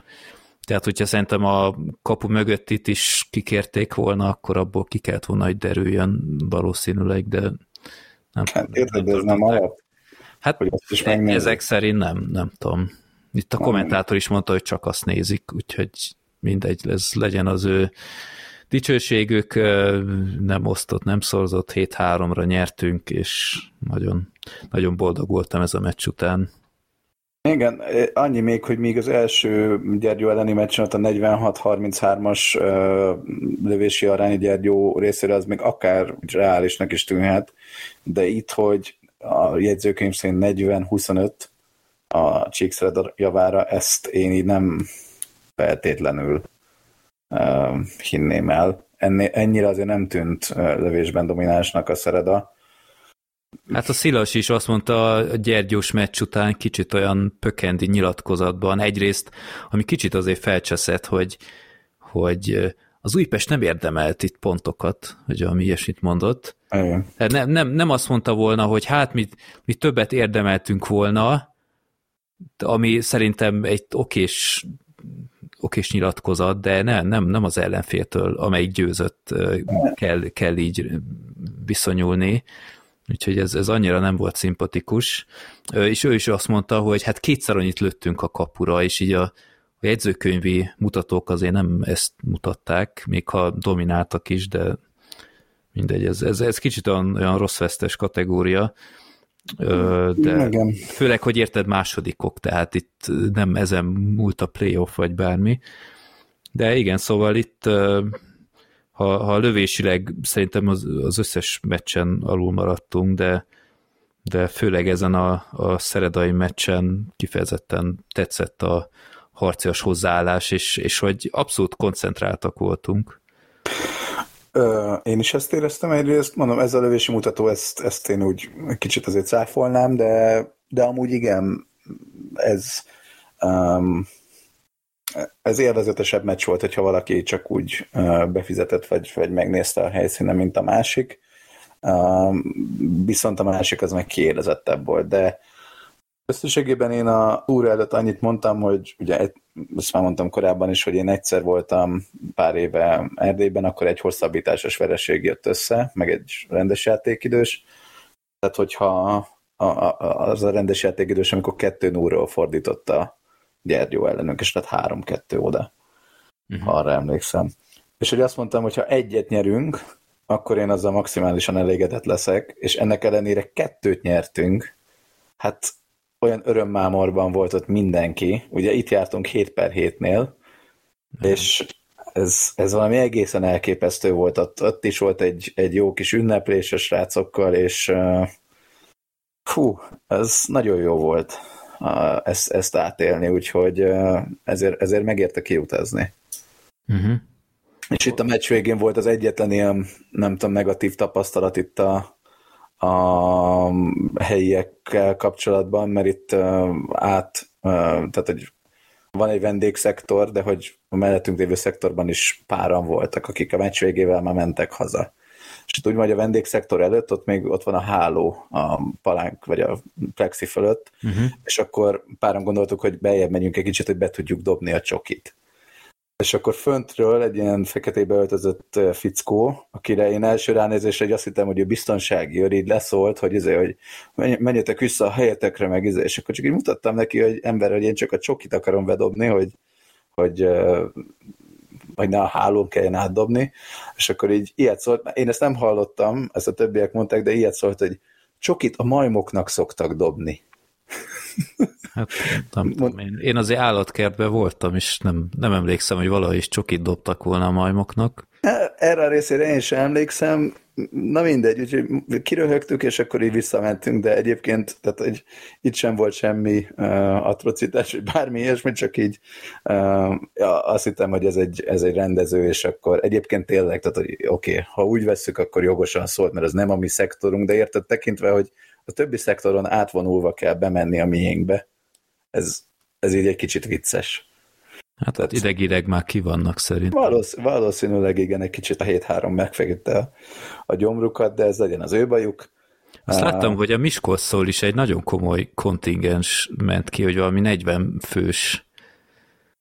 Speaker 2: Tehát, hogyha szerintem a kapu mögött itt is kikérték volna, akkor abból ki kellett volna, hogy derüljön valószínűleg, de
Speaker 1: nem. Hát érted, ez nem alap?
Speaker 2: Hát ezek szerint nem, nem tudom. Itt a kommentátor is mondta, hogy csak azt nézik, úgyhogy mindegy, ez legyen az ő dicsőségük, nem osztott, nem szorzott, 7-3-ra nyertünk, és nagyon, nagyon boldog voltam ez a meccs után.
Speaker 1: Igen, annyi még, hogy még az első Gyergyó elleni meccsen ott a 46-33-as lövési arány Gyergyó részére az még akár reálisnak is tűnhet, de itt, hogy a jegyzőkönyv szerint 40-25, a Csíkszred javára, ezt én így nem feltétlenül uh, hinném el. Ennél, ennyire azért nem tűnt lövésben dominánsnak a Szereda.
Speaker 2: Hát a Szilas is azt mondta a Gyergyós meccs után kicsit olyan pökendi nyilatkozatban, egyrészt, ami kicsit azért felcseszett, hogy, hogy az Újpest nem érdemelt itt pontokat, hogy ami ilyesmit mondott. Igen. Nem, nem, nem azt mondta volna, hogy hát mi, mi többet érdemeltünk volna, ami szerintem egy okés okés nyilatkozat, de ne, nem, nem az ellenféltől, amelyik győzött kell, kell így viszonyulni, úgyhogy ez, ez annyira nem volt szimpatikus, és ő is azt mondta, hogy hát kétszer annyit lőttünk a kapura, és így a, a jegyzőkönyvi mutatók azért nem ezt mutatták, még ha domináltak is, de mindegy, ez, ez, ez kicsit olyan, olyan rossz vesztes kategória, de Igen. főleg, hogy érted másodikok, tehát itt nem ezen múlt a playoff vagy bármi, de igen, szóval itt ha, ha lövésileg szerintem az, az összes meccsen alul maradtunk, de, de főleg ezen a, a szeredai meccsen kifejezetten tetszett a harcias hozzáállás, és, és hogy abszolút koncentráltak voltunk.
Speaker 1: Ö, én is ezt éreztem egyrészt, mondom, ez a lövési mutató, ezt, ezt én úgy kicsit azért cáfolnám, de, de amúgy igen, ez um, ez élvezetesebb meccs volt, hogyha valaki csak úgy uh, befizetett, vagy, vagy megnézte a helyszínen, mint a másik. Uh, viszont a másik az meg kiélezettebb volt, de összességében én a úr előtt annyit mondtam, hogy ugye ezt már mondtam korábban is, hogy én egyszer voltam pár éve Erdélyben, akkor egy hosszabbításos vereség jött össze, meg egy rendes játékidős. Tehát, hogyha a, a, az a rendes játékidős, amikor kettő núról fordította Gyergyó ellenünk, és lett három-kettő oda, uh-huh. ha arra emlékszem. És hogy azt mondtam, hogy ha egyet nyerünk, akkor én azzal maximálisan elégedett leszek, és ennek ellenére kettőt nyertünk, hát olyan örömmámorban volt ott mindenki, ugye itt jártunk 7 per 7-nél, uh-huh. és ez, ez valami egészen elképesztő volt, ott, ott is volt egy, egy jó kis ünneplés a srácokkal, és uh, fú, ez nagyon jó volt ezt, ezt átélni, úgyhogy ezért, ezért megérte kiutazni. Uh-huh. És itt a meccs végén volt az egyetlen ilyen, nem tudom, negatív tapasztalat itt a, a helyiekkel kapcsolatban, mert itt át, tehát hogy van egy vendégszektor, de hogy a mellettünk lévő szektorban is páran voltak, akik a meccs végével már mentek haza. És itt úgy hogy a vendégszektor előtt, ott még ott van a háló a palánk, vagy a plexi fölött, uh-huh. és akkor páran gondoltuk, hogy bejebb menjünk egy kicsit, hogy be tudjuk dobni a csokit. És akkor föntről egy ilyen feketébe öltözött fickó, akire én első ránézésre azt hittem, hogy ő biztonsági őr így leszólt, hogy, izé, hogy menjetek vissza a helyetekre, meg izé, és akkor csak így mutattam neki, hogy ember, hogy én csak a csokit akarom bedobni, hogy, hogy vagy ne a hálón kelljen átdobni, és akkor így ilyet szólt, én ezt nem hallottam, ezt a többiek mondták, de ilyet szólt, hogy csokit a majmoknak szoktak dobni.
Speaker 2: Hát nem tudom én. Én azért állatkertben voltam, és nem, nem emlékszem, hogy valahogy is csokit dobtak volna a majmoknak.
Speaker 1: Erre a részére én sem emlékszem, na mindegy, úgyhogy kiröhögtük, és akkor így visszamentünk, de egyébként tehát, hogy itt sem volt semmi uh, atrocitás, vagy bármi ilyesmi, csak így uh, ja, azt hittem, hogy ez egy, ez egy rendező, és akkor egyébként tényleg, tehát hogy oké, okay, ha úgy vesszük, akkor jogosan szólt, mert ez nem a mi szektorunk, de érted tekintve, hogy a többi szektoron átvonulva kell bemenni a miénkbe. Ez, ez így egy kicsit vicces.
Speaker 2: Hát Tehát ideg-ideg már ki vannak szerint.
Speaker 1: Valósz, valószínűleg igen, egy kicsit a 7-3 megfeküdte a, a gyomrukat, de ez legyen az ő bajuk.
Speaker 2: Azt uh, láttam, hogy a Miskolcról is egy nagyon komoly kontingens ment ki, hogy valami 40 fős,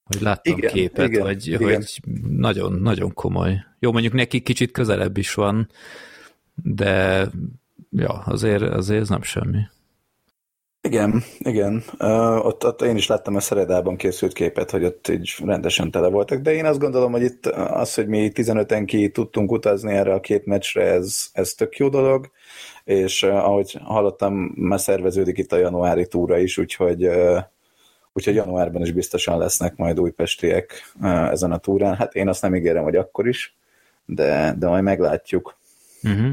Speaker 2: hogy láttam igen, képet, igen, hogy, igen. hogy nagyon, nagyon komoly. Jó, mondjuk neki kicsit közelebb is van, de ja, azért, azért ez nem semmi.
Speaker 1: Igen, igen. Uh, ott, ott én is láttam a Szeredában készült képet, hogy ott így rendesen tele voltak, de én azt gondolom, hogy itt az, hogy mi 15-en ki tudtunk utazni erre a két meccsre, ez, ez tök jó dolog, és uh, ahogy hallottam, már szerveződik itt a januári túra is, úgyhogy uh, úgyhogy januárban is biztosan lesznek majd újpestiek uh, ezen a túrán. Hát én azt nem ígérem, hogy akkor is, de, de majd meglátjuk. Uh-huh.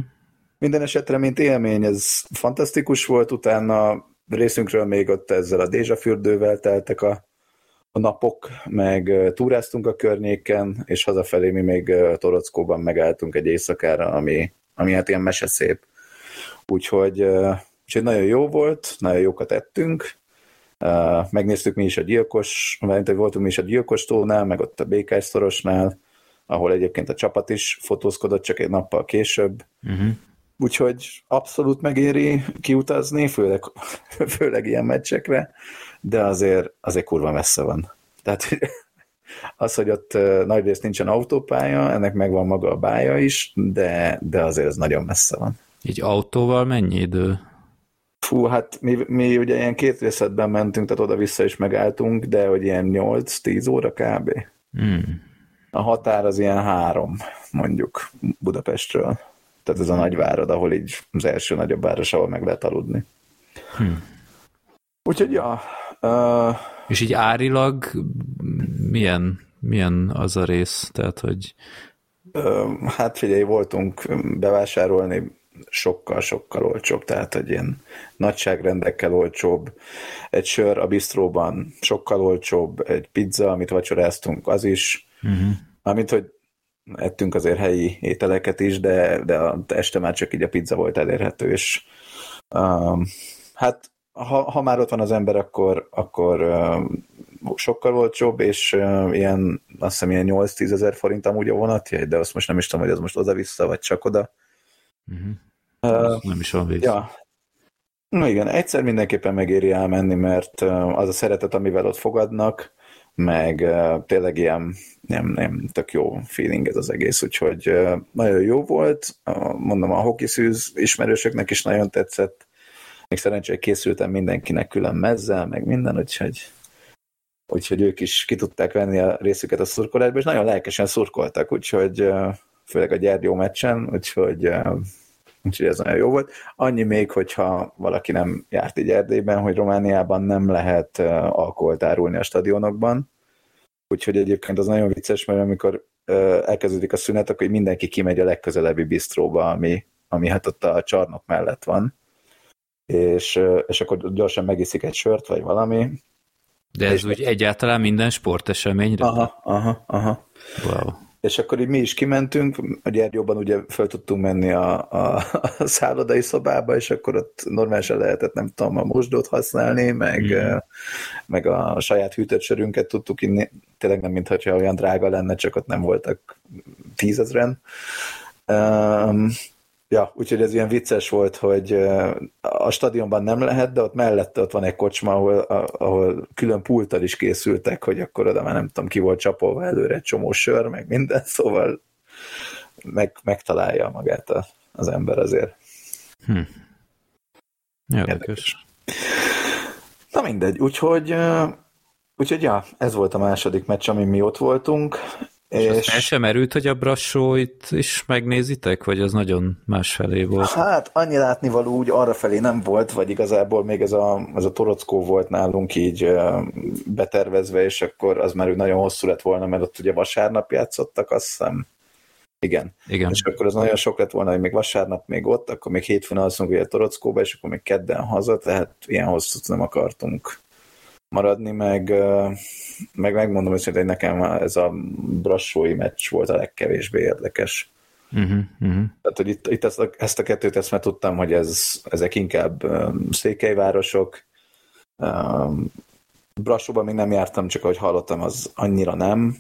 Speaker 1: Minden esetre, mint élmény, ez fantasztikus volt, utána részünkről még ott ezzel a dézsafürdővel teltek a, a napok, meg túráztunk a környéken, és hazafelé mi még Torockóban megálltunk egy éjszakára, ami, ami hát ilyen meseszép. Úgyhogy, úgyhogy nagyon jó volt, nagyon jókat ettünk, megnéztük mi is a gyilkos, mert voltunk mi is a gyilkos tónál, meg ott a békás szorosnál, ahol egyébként a csapat is fotózkodott csak egy nappal később. Uh-huh. Úgyhogy abszolút megéri kiutazni, főleg, főleg ilyen meccsekre, de azért, azért kurva messze van. Tehát az, hogy ott nagy részt nincsen autópálya, ennek megvan maga a bája is, de, de azért ez nagyon messze van.
Speaker 2: Így autóval mennyi idő?
Speaker 1: Fú, hát mi, mi ugye ilyen két részletben mentünk, tehát oda-vissza is megálltunk, de hogy ilyen 8-10 óra kb. Hmm. A határ az ilyen három, mondjuk Budapestről. Tehát ez a nagyvárad, ahol így az első nagyobb város, ahol meg lehet aludni. Hmm. Úgyhogy, ja.
Speaker 2: Uh, és így árilag milyen, milyen az a rész? Tehát, hogy...
Speaker 1: Uh, hát figyelj, voltunk bevásárolni sokkal-sokkal olcsóbb, tehát egy ilyen nagyságrendekkel olcsóbb, egy sör a bistróban sokkal olcsóbb, egy pizza, amit vacsoráztunk, az is, uh-huh. amint, hogy ettünk azért helyi ételeket is, de, de a este már csak így a pizza volt elérhető, és um, hát ha, ha már ott van az ember, akkor, akkor um, sokkal olcsóbb, és uh, ilyen, azt hiszem ilyen 8-10 ezer forint amúgy a vonatjegy, de azt most nem is tudom, hogy ez most oda-vissza, vagy csak oda.
Speaker 2: Uh-huh. Uh, nem is van víz.
Speaker 1: Ja. Na igen, egyszer mindenképpen megéri elmenni, mert az a szeretet, amivel ott fogadnak, meg uh, tényleg ilyen nem, nem tök jó feeling ez az egész, úgyhogy uh, nagyon jó volt, uh, mondom a hokiszűz ismerősöknek is nagyon tetszett, még szerencsére készültem mindenkinek külön mezzel, meg minden, úgyhogy úgyhogy ők is ki tudták venni a részüket a szurkolásba, és nagyon lelkesen szurkoltak, úgyhogy főleg a Gyergyó meccsen, úgyhogy úgyhogy ez nagyon jó volt. Annyi még, hogyha valaki nem járt így Erdélyben, hogy Romániában nem lehet alkoholt árulni a stadionokban, úgyhogy egyébként az nagyon vicces, mert amikor elkezdődik a szünet, akkor mindenki kimegy a legközelebbi bistróba, ami, ami hát ott a csarnok mellett van, és, és akkor gyorsan megiszik egy sört, vagy valami.
Speaker 2: De ez úgy egyáltalán minden sporteseményre?
Speaker 1: Aha, aha, aha.
Speaker 2: Wow
Speaker 1: és akkor így mi is kimentünk, a Gyergyóban ugye fel tudtunk menni a, a, a szállodai szobába, és akkor ott normálisan lehetett, nem tudom, a mosdót használni, meg, mm. meg a saját hűtött sörünket tudtuk inni, tényleg nem mintha olyan drága lenne, csak ott nem voltak tízezren. Um, Ja, úgyhogy ez ilyen vicces volt, hogy a stadionban nem lehet, de ott mellette ott van egy kocsma, ahol, ahol külön pulttal is készültek, hogy akkor oda már nem tudom, ki volt csapolva előre egy csomó sör, meg minden, szóval meg, megtalálja magát a, az ember azért. Hm.
Speaker 2: Érdekes.
Speaker 1: Na mindegy, úgyhogy, úgyhogy ja, ez volt a második meccs, amin mi ott voltunk.
Speaker 2: És, és el sem erült, hogy a brassóit is megnézitek, vagy az nagyon másfelé volt?
Speaker 1: Hát annyi látnivaló úgy arra felé nem volt, vagy igazából még ez a, ez a torockó volt nálunk így betervezve, és akkor az már nagyon hosszú lett volna, mert ott ugye vasárnap játszottak, azt hiszem. Igen.
Speaker 2: Igen.
Speaker 1: És akkor az nagyon sok lett volna, hogy még vasárnap még ott, akkor még hétfőn alszunk ugye Torockóba, és akkor még kedden haza, tehát ilyen hosszút nem akartunk maradni, meg, meg megmondom őszintén, hogy nekem ez a brassói meccs volt a legkevésbé érdekes.
Speaker 2: Uh-huh, uh-huh.
Speaker 1: Tehát, hogy itt, itt ezt, a, ezt a kettőt ezt már tudtam, hogy ez, ezek inkább um, székelyvárosok. Um, Brassóban még nem jártam, csak ahogy hallottam, az annyira nem.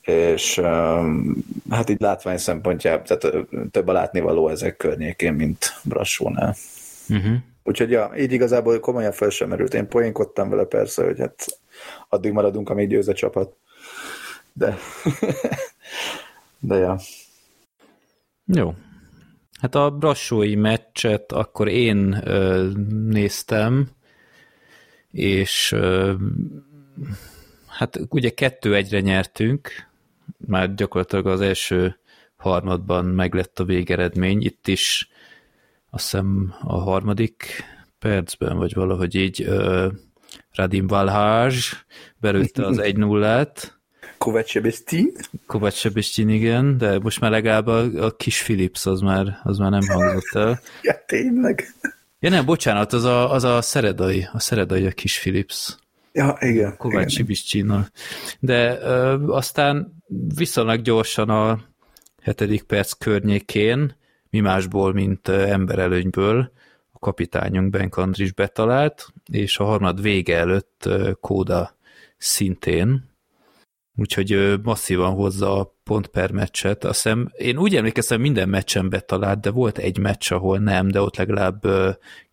Speaker 1: És um, hát így látvány szempontjából, tehát több a látnivaló ezek környékén, mint Brassónál.
Speaker 2: Uh-huh.
Speaker 1: Úgyhogy ja, így igazából komolyan fel sem merült. Én poénkodtam vele persze, hogy hát addig maradunk, amíg győz a csapat. De, de ja.
Speaker 2: Jó. Hát a brassói meccset akkor én ö, néztem, és ö, hát ugye kettő egyre nyertünk, már gyakorlatilag az első harmadban meglett a végeredmény, itt is azt hiszem a harmadik percben, vagy valahogy így uh, Radim Valházs belőtte az 1-0-át.
Speaker 1: Kovács Sebestin?
Speaker 2: Kovács Sebestin, igen, de most már legalább a, a kis Philips az már, az már nem hangzott el.
Speaker 1: ja, tényleg?
Speaker 2: Ja nem, bocsánat, az a, az a szeredai, a szeredai a kis Philips.
Speaker 1: Ja, igen.
Speaker 2: Kovács Sebestinnal. De ö, aztán viszonylag gyorsan a hetedik perc környékén mi másból, mint emberelőnyből a kapitányunk Benk Andris betalált, és a harmad vége előtt Kóda szintén, úgyhogy masszívan hozza a pont per meccset. Azt hiszem, én úgy emlékeztem, minden meccsen betalált, de volt egy meccs, ahol nem, de ott legalább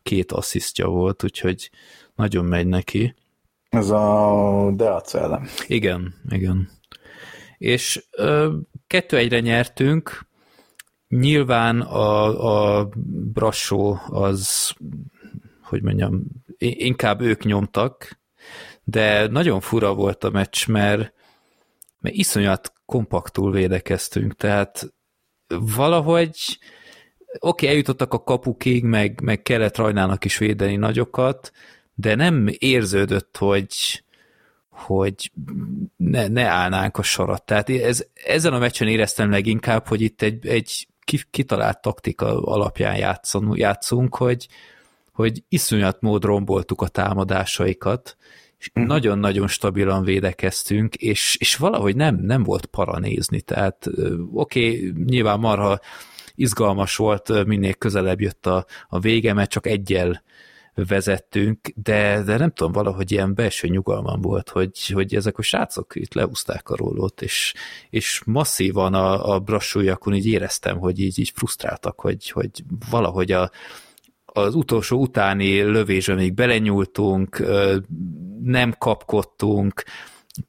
Speaker 2: két asszisztja volt, úgyhogy nagyon megy neki.
Speaker 1: Ez a Deac ellen.
Speaker 2: Igen, igen. És ö, kettő egyre nyertünk, Nyilván a, a Brassó az, hogy mondjam, inkább ők nyomtak, de nagyon fura volt a meccs, mert, mert iszonyat kompaktul védekeztünk, tehát valahogy okay, eljutottak a kapukig, meg, meg kellett rajnának is védeni nagyokat, de nem érződött, hogy, hogy ne, ne állnánk a sarat. Tehát ez, ezen a meccsen éreztem leginkább, hogy itt egy, egy kitalált taktika alapján játszon, játszunk, hogy, hogy iszonyat mód romboltuk a támadásaikat, és mhm. nagyon-nagyon stabilan védekeztünk, és, és valahogy nem, nem volt para nézni, tehát oké, okay, nyilván marha izgalmas volt, minél közelebb jött a, a vége, mert csak egyel vezettünk, de, de nem tudom, valahogy ilyen belső nyugalmam volt, hogy, hogy ezek a srácok itt leúzták a rólót, és, és masszívan a, a brassújakon így éreztem, hogy így, így frusztráltak, hogy, hogy valahogy a, az utolsó utáni lövésre még belenyúltunk, nem kapkodtunk,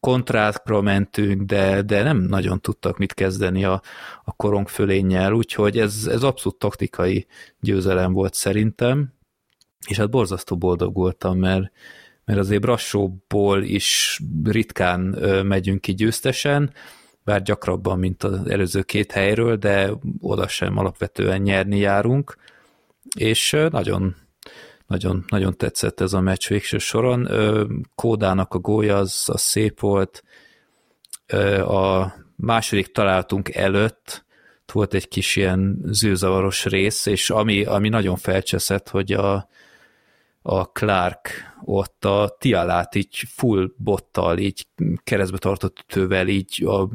Speaker 2: kontrákra mentünk, de, de nem nagyon tudtak mit kezdeni a, a korong fölénnyel, úgyhogy ez, ez abszolút taktikai győzelem volt szerintem, és hát borzasztó boldog voltam, mert, mert azért Brassóból is ritkán megyünk ki győztesen, bár gyakrabban, mint az előző két helyről, de oda sem alapvetően nyerni járunk, és nagyon, nagyon, nagyon tetszett ez a meccs végső soron. Kódának a gólya az, az szép volt, a második találtunk előtt volt egy kis ilyen zűzavaros rész, és ami, ami nagyon felcseszett, hogy a, a Clark ott a Tialát így full bottal, így keresztbe tartott ütővel így a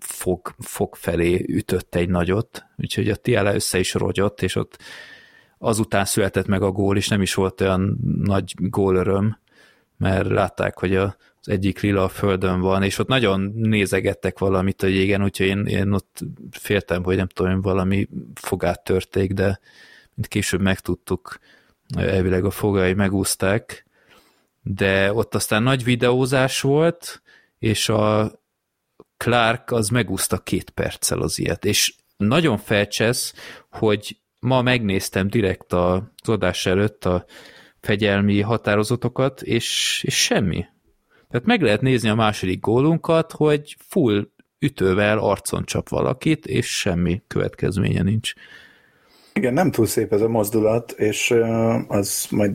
Speaker 2: fog, fog felé ütött egy nagyot, úgyhogy a Tiala össze is rogyott, és ott azután született meg a gól, és nem is volt olyan nagy gólöröm, mert látták, hogy az egyik lila a földön van, és ott nagyon nézegettek valamit a jégen, úgyhogy én, én ott féltem, hogy nem tudom, valami fogát törték, de mint később megtudtuk, elvileg a fogai megúzták, de ott aztán nagy videózás volt, és a Clark az megúszta két perccel az ilyet, és nagyon felcsesz, hogy ma megnéztem direkt az adás előtt a fegyelmi határozatokat, és, és semmi. Tehát meg lehet nézni a második gólunkat, hogy full ütővel arcon csap valakit, és semmi következménye nincs.
Speaker 1: Igen, nem túl szép ez a mozdulat, és az majd,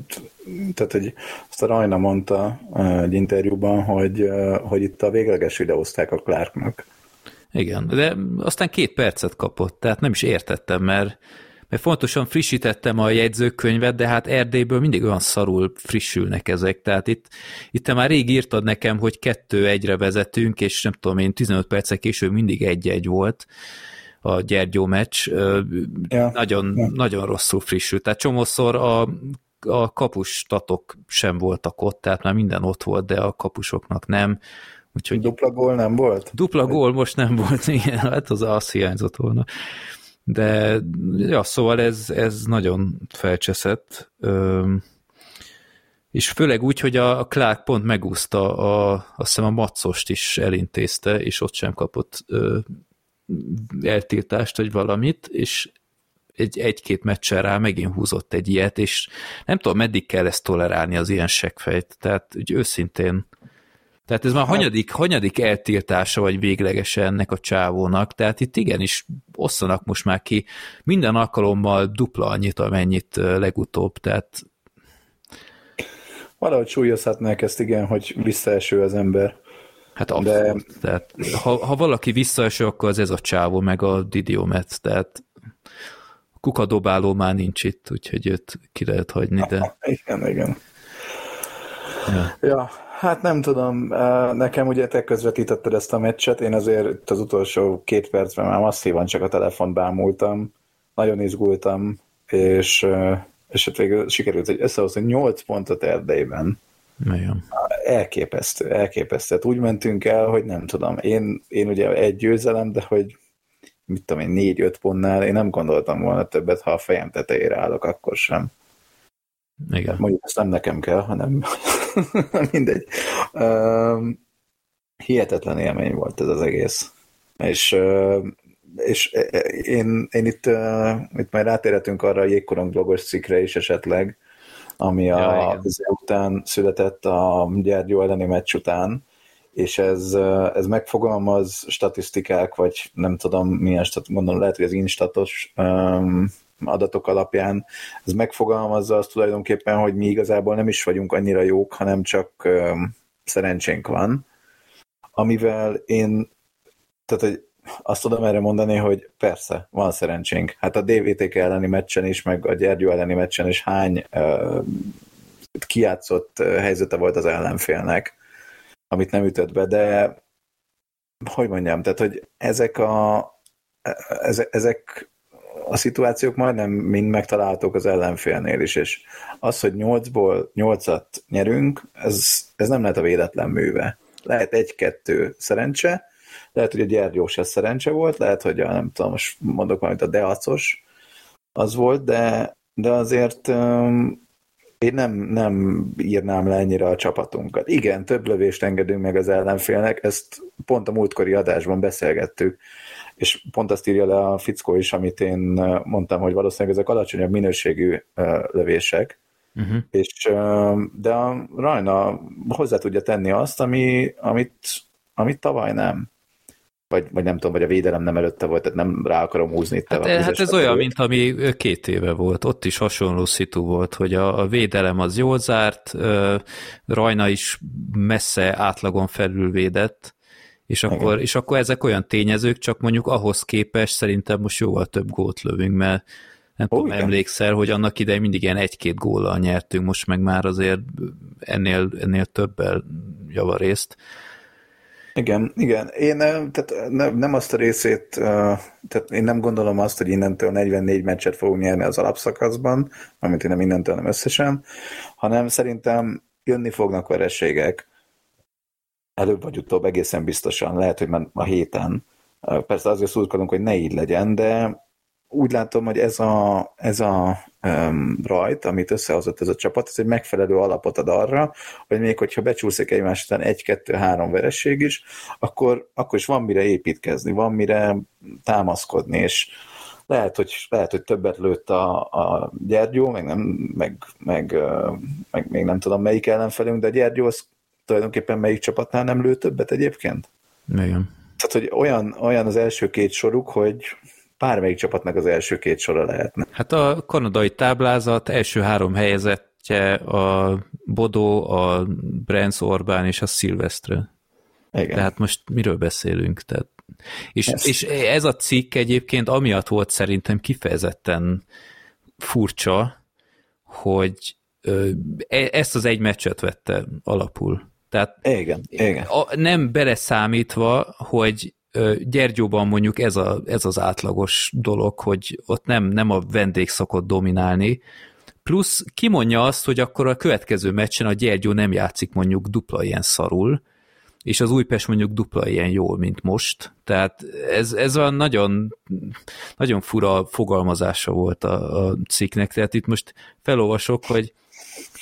Speaker 1: tehát hogy azt a Rajna mondta egy interjúban, hogy, hogy itt a végleges videózták a Clarknak.
Speaker 2: Igen, de aztán két percet kapott, tehát nem is értettem, mert mert fontosan frissítettem a jegyzőkönyvet, de hát Erdélyből mindig olyan szarul frissülnek ezek, tehát itt, itt te már rég írtad nekem, hogy kettő egyre vezetünk, és nem tudom én, 15 percek később mindig egy-egy volt a Gyergyó meccs, ja. nagyon, ja. nagyon rosszul frissült, tehát csomószor a, a kapustatok sem voltak ott, tehát már minden ott volt, de a kapusoknak nem.
Speaker 1: Úgyhogy dupla gól nem volt?
Speaker 2: Dupla gól most nem volt, igen, hát az az hiányzott volna. De ja, szóval ez, ez nagyon felcseszett, és főleg úgy, hogy a Clark pont megúszta, a, azt hiszem a Macost is elintézte, és ott sem kapott ö, eltiltást, vagy valamit, és egy, egy-két meccsen rá megint húzott egy ilyet, és nem tudom, meddig kell ezt tolerálni az ilyen seggfejt, tehát úgy őszintén tehát ez már hát, hanyadik, hanyadik eltiltása vagy véglegesen ennek a csávónak, tehát itt igenis osszanak most már ki. Minden alkalommal dupla annyit, amennyit legutóbb, tehát
Speaker 1: Valahogy súlyozhatnák ezt, igen, hogy visszaeső az ember.
Speaker 2: Hát abszolút. De... Tehát, ha, ha valaki visszaeső, akkor az ez a csávó, meg a Didiomet, tehát kukadobáló már nincs itt, úgyhogy őt ki lehet hagyni, de...
Speaker 1: Igen, igen. Ja. ja, Hát nem tudom, nekem ugye te közvetítetted ezt a meccset, én azért az utolsó két percben már masszívan csak a telefont bámultam, nagyon izgultam, és, és hát végül sikerült, hogy összehozni 8 pontot Erdélyben.
Speaker 2: Nagyon.
Speaker 1: Elképesztő, elképesztő. Hát úgy mentünk el, hogy nem tudom, én, én ugye egy győzelem, de hogy mit tudom én, négy-öt pontnál, én nem gondoltam volna többet, ha a fejem tetejére állok, akkor sem.
Speaker 2: Igen.
Speaker 1: Mondjuk ezt nem nekem kell, hanem mindegy. Uh, hihetetlen élmény volt ez az egész. És, és én, én itt, itt majd rátérhetünk arra a jégkorong blogos cikkre is esetleg, ami ja, a, az után született a Gyergyó elleni meccs után, és ez, ez megfogalmaz statisztikák, vagy nem tudom milyen, stat, mondom, lehet, hogy az instatos um, adatok alapján ez megfogalmazza azt tulajdonképpen, hogy mi igazából nem is vagyunk annyira jók, hanem csak szerencsénk van, amivel én, tehát hogy azt tudom erre mondani, hogy persze, van szerencsénk. Hát a DVTK elleni meccsen is, meg a Gyergyó elleni meccsen is hány uh, kiátszott helyzete volt az ellenfélnek, amit nem ütött be, de hogy mondjam, tehát, hogy ezek a ezek a szituációk majdnem mind megtalálhatók az ellenfélnél is, és az, hogy nyolcból nyolcat nyerünk, ez, ez nem lehet a véletlen műve. Lehet egy-kettő szerencse, lehet, hogy a Gyergyós ez szerencse volt, lehet, hogy a, nem tudom, most mondok valamit, a Deacos az volt, de, de azért um, én nem, nem írnám le ennyire a csapatunkat. Igen, több lövést engedünk meg az ellenfélnek, ezt pont a múltkori adásban beszélgettük, és pont azt írja le a fickó is, amit én mondtam, hogy valószínűleg ezek alacsonyabb minőségű lövések, uh-huh. és, de a Rajna hozzá tudja tenni azt, ami, amit, amit tavaly nem vagy, vagy nem tudom, vagy a védelem nem előtte volt, tehát nem rá akarom húzni itt
Speaker 2: hát, a hát ez olyan, mint ami két éve volt, ott is hasonló szitu volt, hogy a, a védelem az jól zárt, Rajna is messze átlagon felül védett, és akkor, és akkor ezek olyan tényezők, csak mondjuk ahhoz képest szerintem most jóval több gólt lövünk, mert nem oh, tudom, igen. emlékszel, hogy annak idején mindig ilyen egy-két góllal nyertünk, most meg már azért ennél, ennél többel javarészt.
Speaker 1: Igen, igen. Én tehát nem, nem azt a részét, tehát én nem gondolom azt, hogy innentől 44 meccset fogunk nyerni az alapszakaszban, amit én nem innentől, nem összesen, hanem szerintem jönni fognak vereségek, előbb vagy utóbb egészen biztosan, lehet, hogy már a héten. Persze azért szurkolunk, hogy ne így legyen, de úgy látom, hogy ez a, ez a um, rajt, amit összehozott ez a csapat, ez egy megfelelő alapot ad arra, hogy még hogyha becsúszik egymás után egy-kettő-három veresség is, akkor, akkor is van mire építkezni, van mire támaszkodni, és lehet, hogy, lehet, hogy többet lőtt a, a Gyergyó, meg, nem, meg, meg, meg, még nem tudom melyik ellenfelünk, de a Gyergyó az tulajdonképpen melyik csapatnál nem lő többet egyébként?
Speaker 2: Igen.
Speaker 1: Tehát, hogy olyan, olyan az első két soruk, hogy bármelyik csapatnak az első két sora lehetne.
Speaker 2: Hát a kanadai táblázat első három helyezettje a Bodó, a Brens Orbán és a Szilvesztre. Igen. Tehát most miről beszélünk? Tehát, és, és ez a cikk egyébként amiatt volt szerintem kifejezetten furcsa, hogy e, ezt az egy meccset vette alapul. Tehát
Speaker 1: igen, igen.
Speaker 2: A, nem beleszámítva, hogy Gyergyóban mondjuk ez, a, ez az átlagos dolog, hogy ott nem, nem a vendég szokott dominálni, plusz kimondja azt, hogy akkor a következő meccsen a Gyergyó nem játszik mondjuk dupla ilyen szarul, és az Újpest mondjuk dupla ilyen jól, mint most. Tehát ez, ez a nagyon, nagyon fura fogalmazása volt a, a cikknek. Tehát itt most felolvasok, hogy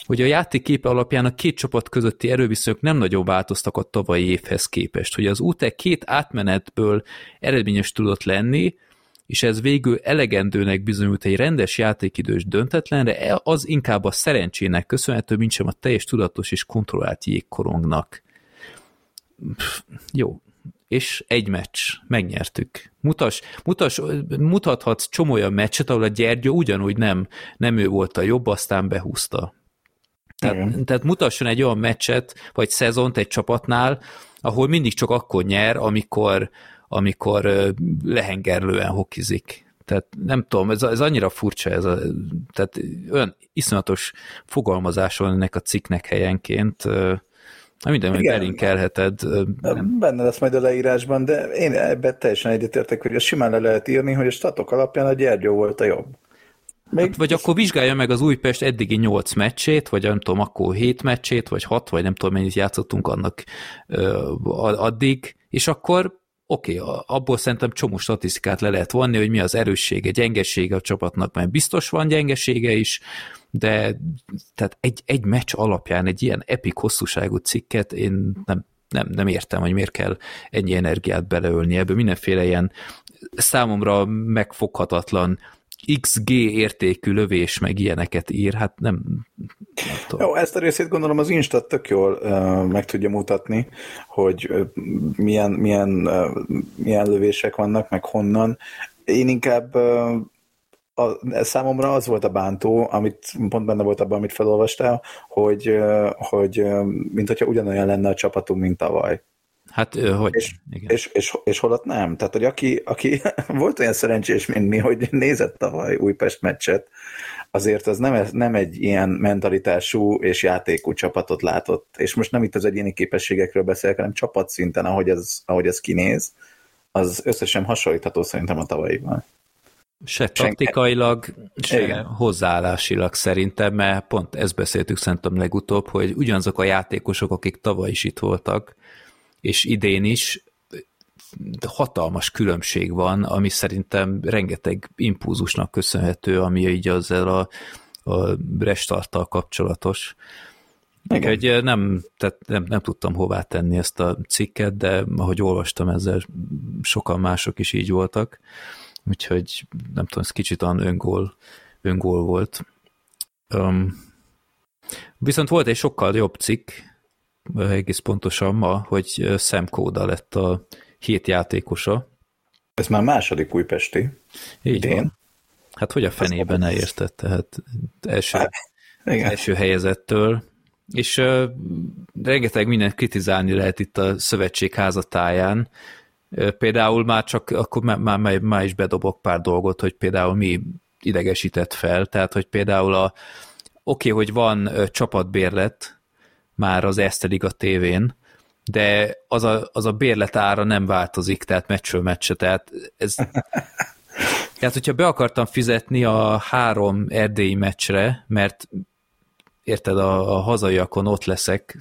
Speaker 2: hogy a játék képe alapján a két csapat közötti erőviszonyok nem nagyon változtak a tavalyi évhez képest, hogy az UTE két átmenetből eredményes tudott lenni, és ez végül elegendőnek bizonyult egy rendes játékidős döntetlenre, az inkább a szerencsének köszönhető, mint sem a teljes tudatos és kontrollált jégkorongnak. Jó, és egy meccs, megnyertük. Mutas, mutas, mutathatsz csomó olyan meccset, ahol a Gyergyó ugyanúgy nem, nem ő volt a jobb, aztán behúzta. Tehát, tehát mutasson egy olyan meccset, vagy szezont egy csapatnál, ahol mindig csak akkor nyer, amikor, amikor lehengerlően hokizik. Tehát nem tudom, ez, ez annyira furcsa, ez a, tehát olyan iszonyatos fogalmazás van ennek a cikknek helyenként, minden, hogy belinkelheted.
Speaker 1: Benne lesz majd a leírásban, de én ebben teljesen egyetértek, hogy a simán le lehet írni, hogy a statok alapján a Gyergyó volt a jobb.
Speaker 2: Még... Hát, vagy akkor vizsgálja meg az Újpest eddigi 8 meccsét, vagy nem tudom, akkor 7 meccsét, vagy 6, vagy nem tudom, mennyit játszottunk annak ö, addig, és akkor oké, okay, abból szerintem csomó statisztikát le lehet vonni, hogy mi az erőssége, gyengesége a csapatnak, mert biztos van gyengesége is, de tehát egy, egy meccs alapján egy ilyen epik hosszúságú cikket én nem, nem, nem értem, hogy miért kell ennyi energiát beleölni ebbe. Mindenféle ilyen számomra megfoghatatlan XG értékű lövés, meg ilyeneket ír, hát nem,
Speaker 1: nem tudom. Jó, ezt a részét gondolom az Instat tök jól uh, meg tudja mutatni, hogy uh, milyen, milyen, uh, milyen lövések vannak, meg honnan. Én inkább uh, a, számomra az volt a bántó, amit pont benne volt abban, amit felolvastál, hogy, hogy mint hogyha ugyanolyan lenne a csapatunk, mint tavaly.
Speaker 2: Hát, hogy?
Speaker 1: És, Igen. És, és, és holott nem. Tehát, hogy aki, aki volt olyan szerencsés, mint mi, hogy nézett tavaly Újpest meccset, azért az nem, nem egy ilyen mentalitású és játékú csapatot látott. És most nem itt az egyéni képességekről beszélek, hanem csapatszinten, ahogy ez, ahogy ez kinéz, az összesen hasonlítható szerintem a tavalyival.
Speaker 2: Se taktikailag, se Igen. hozzáállásilag szerintem, mert pont ezt beszéltük szerintem legutóbb, hogy ugyanazok a játékosok, akik tavaly is itt voltak, és idén is hatalmas különbség van, ami szerintem rengeteg impulzusnak köszönhető, ami így ezzel a, a restarttal kapcsolatos. Úgyhogy nem, tehát nem, nem tudtam hová tenni ezt a cikket, de ahogy olvastam ezzel, sokan mások is így voltak, úgyhogy nem tudom, ez kicsit olyan öngól, öngól volt. Um, viszont volt egy sokkal jobb cikk, egész pontosan ma, hogy Sam Koda lett a hét játékosa.
Speaker 1: Ez már második újpesti.
Speaker 2: Így idén. van. Hát hogy a fenében ne? Tehát első, hát, első helyezettől. És uh, rengeteg mindent kritizálni lehet itt a szövetség házatáján. Uh, például már csak, akkor már, már, már is bedobok pár dolgot, hogy például mi idegesített fel. Tehát, hogy például a oké, okay, hogy van uh, csapatbérlet, már az Esztelig tévén, de az a, az a bérlet ára nem változik, tehát meccsről meccse, tehát ez... Tehát, hogyha be akartam fizetni a három erdélyi meccsre, mert érted, a, a hazaiakon ott leszek,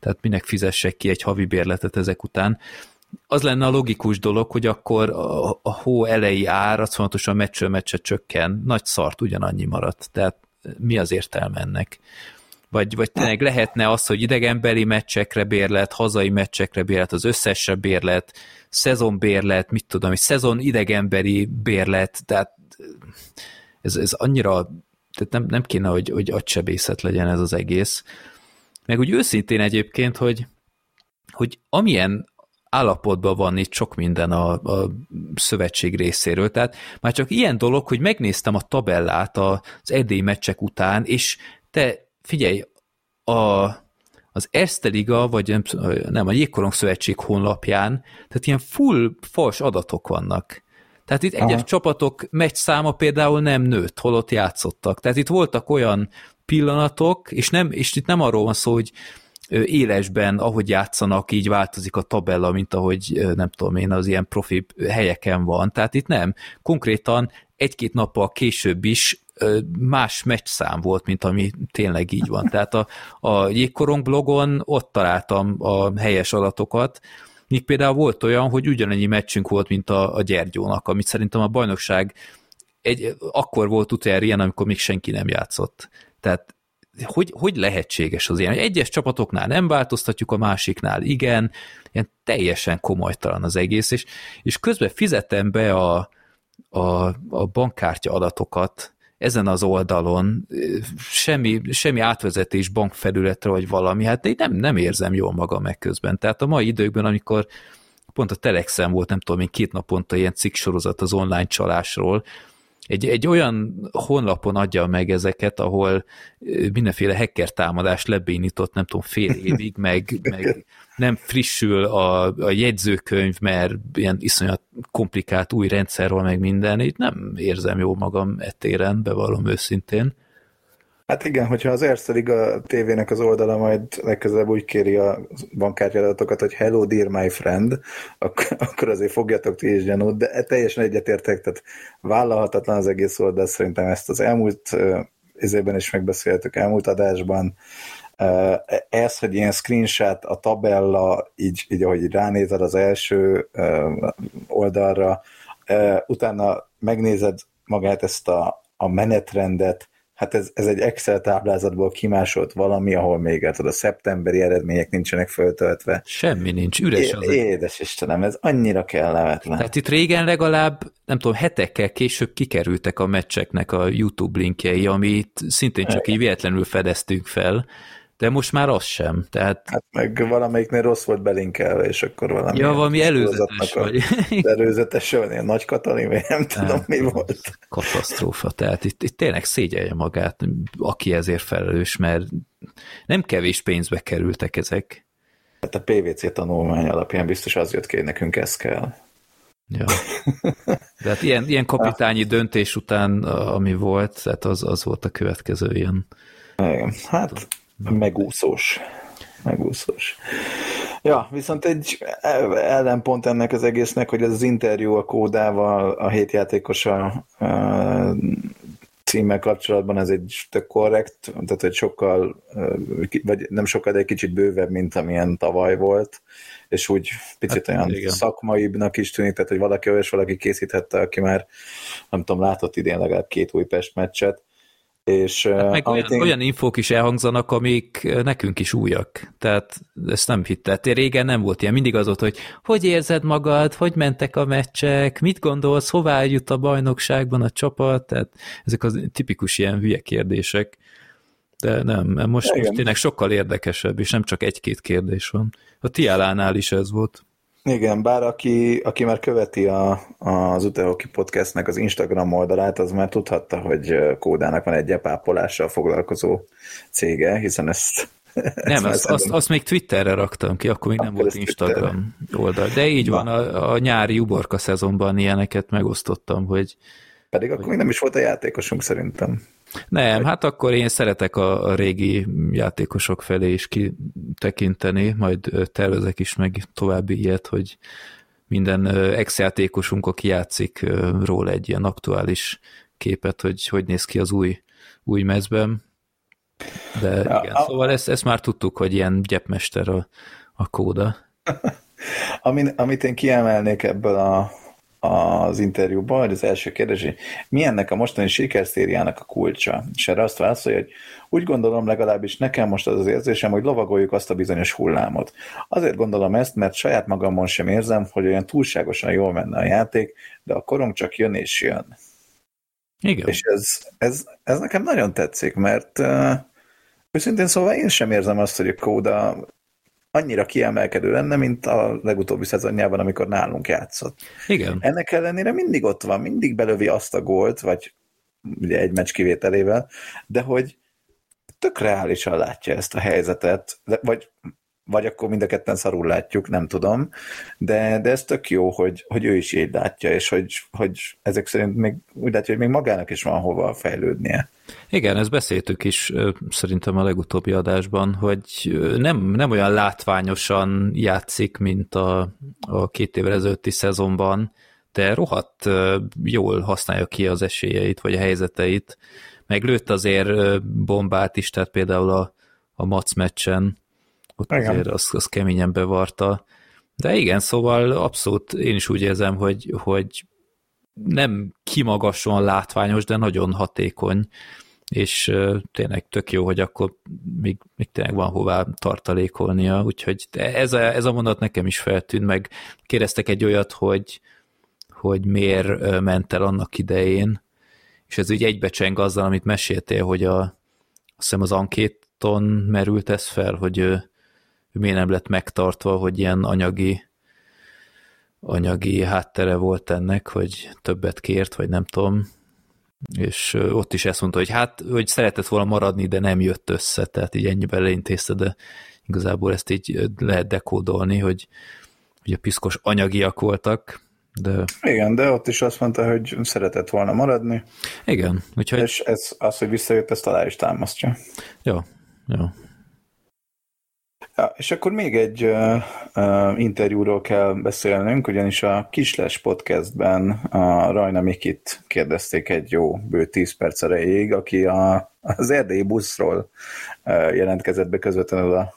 Speaker 2: tehát minek fizessek ki egy havi bérletet ezek után, az lenne a logikus dolog, hogy akkor a, a hó elejé ár az fontosan meccsről meccse csökken, nagy szart ugyanannyi maradt, tehát mi az értelme ennek? Vagy, vagy tényleg lehetne az, hogy idegenbeli meccsekre bérlet, hazai meccsekre bérlet, az összesre bérlet, szezonbérlet, mit tudom, egy szezon idegenbeli bérlet, tehát ez, ez annyira, tehát nem, nem kéne, hogy, hogy agysebészet legyen ez az egész. Meg úgy őszintén egyébként, hogy, hogy amilyen állapotban van itt sok minden a, a szövetség részéről. Tehát már csak ilyen dolog, hogy megnéztem a tabellát az edély meccsek után, és te figyelj, a, az Erste Liga, vagy nem, nem, a Jégkorong Szövetség honlapján, tehát ilyen full fals adatok vannak. Tehát itt egyes csapatok meccs száma például nem nőtt, holott játszottak. Tehát itt voltak olyan pillanatok, és, nem, és itt nem arról van szó, hogy élesben, ahogy játszanak, így változik a tabella, mint ahogy nem tudom én, az ilyen profi helyeken van. Tehát itt nem. Konkrétan egy-két nappal később is más meccszám volt, mint ami tényleg így van. Tehát a, a Jégkorong blogon ott találtam a helyes adatokat, míg például volt olyan, hogy ugyanannyi meccsünk volt, mint a, a Gyergyónak, amit szerintem a bajnokság egy, akkor volt utoljára ilyen, amikor még senki nem játszott. Tehát hogy, hogy lehetséges az ilyen? Egyes csapatoknál nem változtatjuk, a másiknál igen, ilyen teljesen komolytalan az egész, és, és közben fizetem be a, a, a bankkártya adatokat, ezen az oldalon semmi, semmi átvezetés bankfelületre, vagy valami, hát én nem, nem érzem jól magam meg. Tehát a mai időkben, amikor pont a Telexen volt, nem tudom én, két naponta ilyen cikksorozat az online csalásról, egy, egy olyan honlapon adja meg ezeket, ahol mindenféle hacker támadást lebénított, nem tudom, fél évig, meg, meg nem frissül a, a jegyzőkönyv, mert ilyen iszonyat komplikált új rendszer van, meg minden, így nem érzem jó magam ettéren, bevallom őszintén.
Speaker 1: Hát igen, hogyha az Erste Liga tévének az oldala majd legközelebb úgy kéri a bankkártyadatokat, hogy hello dear my friend, akkor, akkor azért fogjatok ti is gyanút, de teljesen egyetértek, tehát vállalhatatlan az egész oldal, szerintem ezt az elmúlt izében is megbeszéltük, elmúlt adásban, ez, hogy ilyen screenshot a tabella, így, így ahogy ránézed az első oldalra, utána megnézed magát ezt a, a menetrendet, hát ez, ez egy Excel táblázatból kimásolt valami, ahol még hát a szeptemberi eredmények nincsenek föltöltve.
Speaker 2: Semmi nincs, üres
Speaker 1: az. Édes Istenem, ez annyira kellemetlen.
Speaker 2: Tehát itt régen legalább, nem tudom, hetekkel később kikerültek a meccseknek a YouTube linkjei, amit szintén csak így véletlenül fedeztünk fel, de most már az sem. Tehát...
Speaker 1: Hát meg valamelyiknél rossz volt belinkelve, és akkor valami...
Speaker 2: Ja, valami előzetes vagy.
Speaker 1: Előzetes, ilyen nagy Katalin, vagy nem tudom nem, mi volt.
Speaker 2: Katasztrófa, tehát itt, itt tényleg szégyelje magát, aki ezért felelős, mert nem kevés pénzbe kerültek ezek.
Speaker 1: Hát a PVC tanulmány alapján biztos az jött ki, nekünk ez kell.
Speaker 2: Ja. De hát ilyen, ilyen kapitányi döntés után, ami volt, tehát az, az volt a következő ilyen.
Speaker 1: Igen, hát megúszós. Megúszós. Ja, viszont egy ellenpont ennek az egésznek, hogy ez az interjú a kódával, a hétjátékos a, a címmel kapcsolatban ez egy tök korrekt, tehát egy sokkal, vagy nem sokkal, de egy kicsit bővebb, mint amilyen tavaly volt, és úgy picit hát, olyan igen. szakmaibbnak is tűnik, tehát hogy valaki olyas valaki készíthette, aki már nem tudom, látott idén legalább két Újpest meccset, és,
Speaker 2: hát meg olyan, én... olyan infók is elhangzanak, amik nekünk is újak. Tehát ezt nem hittet. Régen nem volt ilyen. Mindig az volt, hogy hogy érzed magad, hogy mentek a meccsek, mit gondolsz, hová jut a bajnokságban a csapat. Tehát ezek az tipikus ilyen hülye kérdések. De nem, most, most tényleg sokkal érdekesebb, és nem csak egy-két kérdés van. A Tialánál is ez volt.
Speaker 1: Igen, bár aki, aki már követi a, az Utehoki Podcastnek az Instagram oldalát, az már tudhatta, hogy Kódának van egy epápolással foglalkozó cége, hiszen ezt
Speaker 2: nem, azt, azt, azt még Twitterre raktam ki, akkor még akkor nem volt Instagram Twitter. oldal. De így Na. van, a, a nyári uborka szezonban ilyeneket megosztottam, hogy...
Speaker 1: Pedig akkor hogy... még nem is volt a játékosunk szerintem.
Speaker 2: Nem, hát akkor én szeretek a, a régi játékosok felé is kitekinteni, majd tervezek is meg további ilyet, hogy minden ex-játékosunk, aki játszik róla egy ilyen aktuális képet, hogy hogy néz ki az új, új mezben. De ja, igen, a, szóval ezt, ezt már tudtuk, hogy ilyen gyepmester a, a kóda.
Speaker 1: Amin, amit én kiemelnék ebből a, az interjúban, hogy az első kérdés, hogy mi ennek a mostani sikerszériának a kulcsa? És erre azt válaszolja, hogy úgy gondolom legalábbis nekem most az az érzésem, hogy lovagoljuk azt a bizonyos hullámot. Azért gondolom ezt, mert saját magamon sem érzem, hogy olyan túlságosan jól menne a játék, de a korong csak jön és jön.
Speaker 2: Igen.
Speaker 1: És ez, ez, ez nekem nagyon tetszik, mert uh, őszintén szóval én sem érzem azt, hogy a kóda annyira kiemelkedő lenne, mint a legutóbbi szezonjában, amikor nálunk játszott.
Speaker 2: Igen.
Speaker 1: Ennek ellenére mindig ott van, mindig belövi azt a gólt, vagy ugye egy meccs kivételével, de hogy tök reálisan látja ezt a helyzetet, vagy vagy akkor mind a ketten szarul látjuk, nem tudom, de, de ez tök jó, hogy, hogy ő is így látja, és hogy, hogy ezek szerint még úgy látja, hogy még magának is van hova fejlődnie.
Speaker 2: Igen, ezt beszéltük is szerintem a legutóbbi adásban, hogy nem, nem olyan látványosan játszik, mint a, a két évvel ezelőtti szezonban, de rohadt jól használja ki az esélyeit, vagy a helyzeteit, meg lőtt azért bombát is, tehát például a, a Mac meccsen, ott igen. azért az, az keményen bevarta. De igen, szóval abszolút én is úgy érzem, hogy, hogy nem kimagason látványos, de nagyon hatékony, és tényleg tök jó, hogy akkor még, még tényleg van hová tartalékolnia, úgyhogy ez a, ez a mondat nekem is feltűnt, meg kérdeztek egy olyat, hogy, hogy miért ment el annak idején, és ez úgy egybecseng azzal, amit meséltél, hogy a, azt hiszem az ankéton merült ez fel, hogy ő, ő miért nem lett megtartva, hogy ilyen anyagi anyagi háttere volt ennek, hogy többet kért, vagy nem tudom, és ott is ezt mondta, hogy hát, hogy szeretett volna maradni, de nem jött össze, tehát így ennyiben leintézte, de igazából ezt így lehet dekódolni, hogy, hogy a piszkos anyagiak voltak, de...
Speaker 1: Igen, de ott is azt mondta, hogy szeretett volna maradni.
Speaker 2: Igen,
Speaker 1: úgyhogy... És ez, az, hogy visszajött, ezt alá is támasztja.
Speaker 2: Jó, jó.
Speaker 1: Ja, és akkor még egy uh, uh, interjúról kell beszélnünk, ugyanis a Kisles podcastben a Rajna Mikit kérdezték egy jó bő 10 perc erejéig, aki a, az erdélyi buszról uh, jelentkezett be közvetlenül a,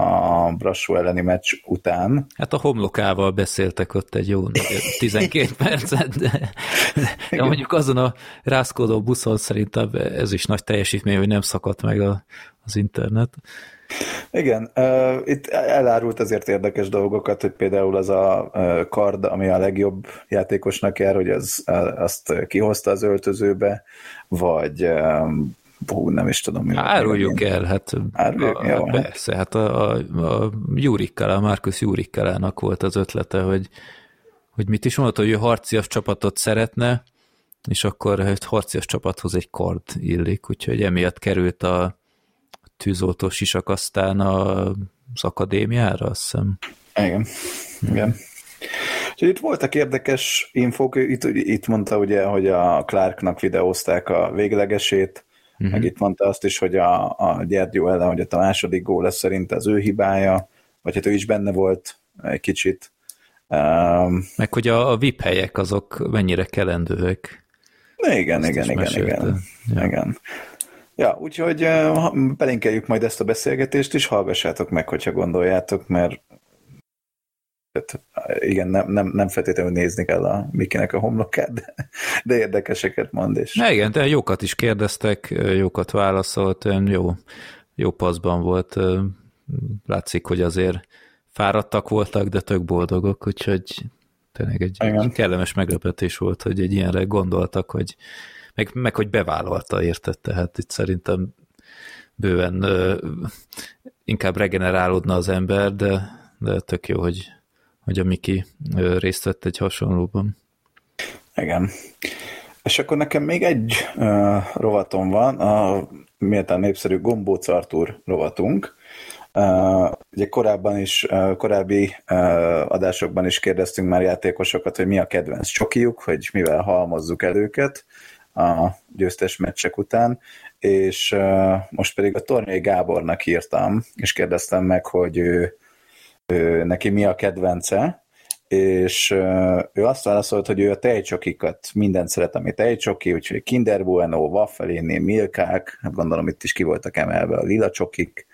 Speaker 1: a Brassó elleni meccs után.
Speaker 2: Hát a homlokával beszéltek ott egy jó 12 percet, de, de mondjuk azon a rászkódó buszon szerintem ez is nagy teljesítmény, hogy nem szakadt meg a, az internet.
Speaker 1: Igen, uh, itt elárult azért érdekes dolgokat, hogy például az a uh, kard, ami a legjobb játékosnak jár, hogy az, uh, azt kihozta az öltözőbe, vagy uh, hú, nem is tudom. Mi
Speaker 2: Áruljuk el, hát Áruljuk, a, jó, hát. persze, hát a, a, a Jurikkel, a Markus Jurikkelának volt az ötlete, hogy, hogy mit is mondott, hogy ő harcias csapatot szeretne, és akkor egy harcias csapathoz egy kard illik, úgyhogy emiatt került a tűzoltó sisak aztán az akadémiára, azt hiszem.
Speaker 1: Igen, igen. Úgyhogy itt voltak érdekes infók, itt, itt mondta ugye, hogy a Clarknak videózták a véglegesét, uh-huh. meg itt mondta azt is, hogy a, a Gyergyó ellen, hogy a második gól lesz szerint az ő hibája, vagy hát ő is benne volt egy kicsit.
Speaker 2: Um, meg hogy a, a VIP helyek azok mennyire kelendőek.
Speaker 1: Igen, igen, igen, igen, ja. igen. Ja, úgyhogy belinkeljük majd ezt a beszélgetést is, hallgassátok meg, hogyha gondoljátok, mert tehát, igen, nem, nem, nem feltétlenül nézni kell a Mikinek a homlokát, de, de érdekeseket mond. És...
Speaker 2: Na igen, de jókat is kérdeztek, jókat válaszolt, jó, jó paszban volt. Látszik, hogy azért fáradtak voltak, de tök boldogok, úgyhogy tényleg egy igen. kellemes meglepetés volt, hogy egy ilyenre gondoltak, hogy meg, meg hogy bevállalta, érted? Tehát itt szerintem bőven ö, inkább regenerálódna az ember, de, de tök jó, hogy, hogy a Miki részt vett egy hasonlóban.
Speaker 1: Igen. És akkor nekem még egy uh, rovatom van, a méltán népszerű Gombóc Artur rovatunk. Uh, ugye korábban is, uh, korábbi uh, adásokban is kérdeztünk már játékosokat, hogy mi a kedvenc csokiuk, hogy mivel halmozzuk el őket a győztes meccsek után, és most pedig a Tornyai Gábornak írtam, és kérdeztem meg, hogy ő neki mi a kedvence, és ő azt válaszolt, hogy ő a tejcsokikat mindent szeret, ami tejcsoki, úgyhogy Kinder Bueno, Waffelini, Milkák, hát gondolom itt is ki voltak emelve a lila csokik,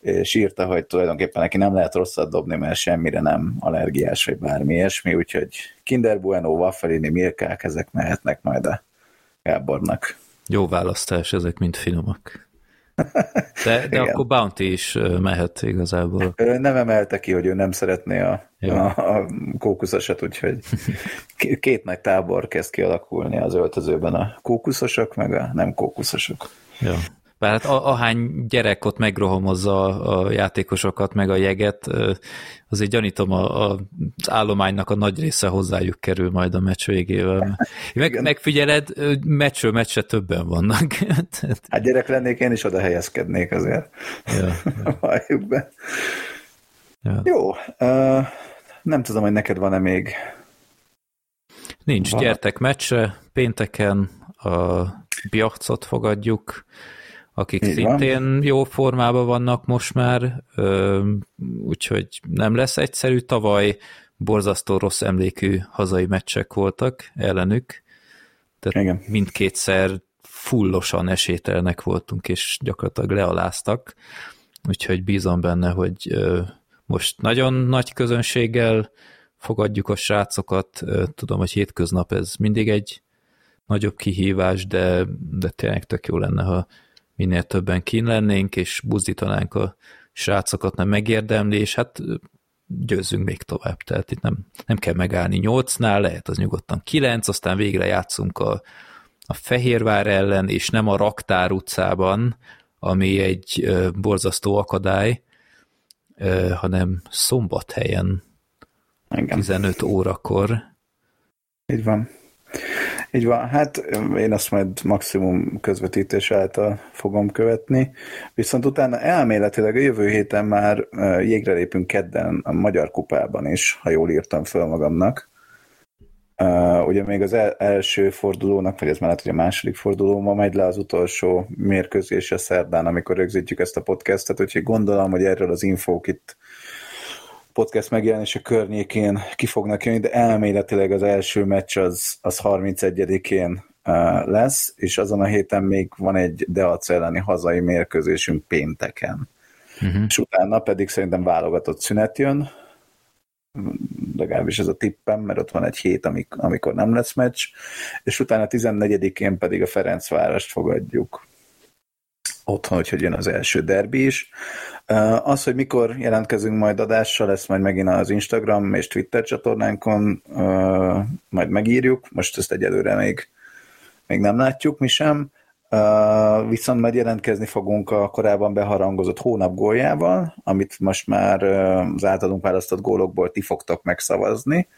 Speaker 1: és írta, hogy tulajdonképpen neki nem lehet rosszat dobni, mert semmire nem allergiás, vagy bármi ilyesmi, úgyhogy Kinder Bueno, Waffelini, Milkák, ezek mehetnek majd a Gábornak.
Speaker 2: Jó választás, ezek mind finomak. De, de akkor Bounty is mehet igazából.
Speaker 1: Ő nem emelte ki, hogy ő nem szeretné a, a, a kókuszosat, úgyhogy két nagy tábor kezd kialakulni az öltözőben a kókuszosok, meg a nem kókuszosok.
Speaker 2: Ja. Bár hát ahány gyerek ott megrohamozza a játékosokat, meg a jeget, azért gyanítom a, a, az állománynak a nagy része hozzájuk kerül majd a meccs végével. Meg, megfigyeled, meccsről meccsre többen vannak.
Speaker 1: hát gyerek lennék, én is oda helyezkednék azért. Ja, ja. Ja. Jó, uh, nem tudom, hogy neked van-e még
Speaker 2: Nincs, van. gyertek meccsre, pénteken a Biachcot fogadjuk, akik Így szintén van. jó formában vannak most már, úgyhogy nem lesz egyszerű. Tavaly borzasztó rossz emlékű hazai meccsek voltak ellenük, tehát Igen. mindkétszer fullosan esételnek voltunk, és gyakorlatilag lealáztak, úgyhogy bízom benne, hogy most nagyon nagy közönséggel fogadjuk a srácokat, tudom, hogy hétköznap ez mindig egy nagyobb kihívás, de, de tényleg tök jó lenne, ha minél többen kín lennénk, és buzdítanánk a srácokat, nem megérdemli, és hát győzzünk még tovább. Tehát itt nem, nem kell megállni nyolcnál, lehet az nyugodtan kilenc, aztán végre játszunk a, a Fehérvár ellen, és nem a Raktár utcában, ami egy borzasztó akadály, hanem szombathelyen Engem. 15 órakor.
Speaker 1: Így van. Így van, hát én azt majd maximum közvetítés által fogom követni, viszont utána elméletileg a jövő héten már jégre lépünk kedden a Magyar Kupában is, ha jól írtam föl magamnak. Uh, ugye még az el- első fordulónak, vagy ez lehet, hogy a második forduló, ma megy le az utolsó mérkőzés a szerdán, amikor rögzítjük ezt a podcastet, úgyhogy gondolom, hogy erről az infók itt podcast megjelenése környékén ki fognak jönni, de elméletileg az első meccs az, az 31-én lesz, és azon a héten még van egy Deac elleni hazai mérkőzésünk pénteken. Uh-huh. És utána pedig szerintem válogatott szünet jön, legalábbis ez a tippem, mert ott van egy hét, amikor nem lesz meccs, és utána 14-én pedig a Ferencvárost fogadjuk otthon, hogy jön az első derbi is. Az, hogy mikor jelentkezünk majd adással, lesz majd megint az Instagram és Twitter csatornánkon, majd megírjuk, most ezt egyelőre még, még nem látjuk mi sem. Viszont majd jelentkezni fogunk a korábban beharangozott hónap góljával, amit most már az általunk választott gólokból ti fogtok megszavazni.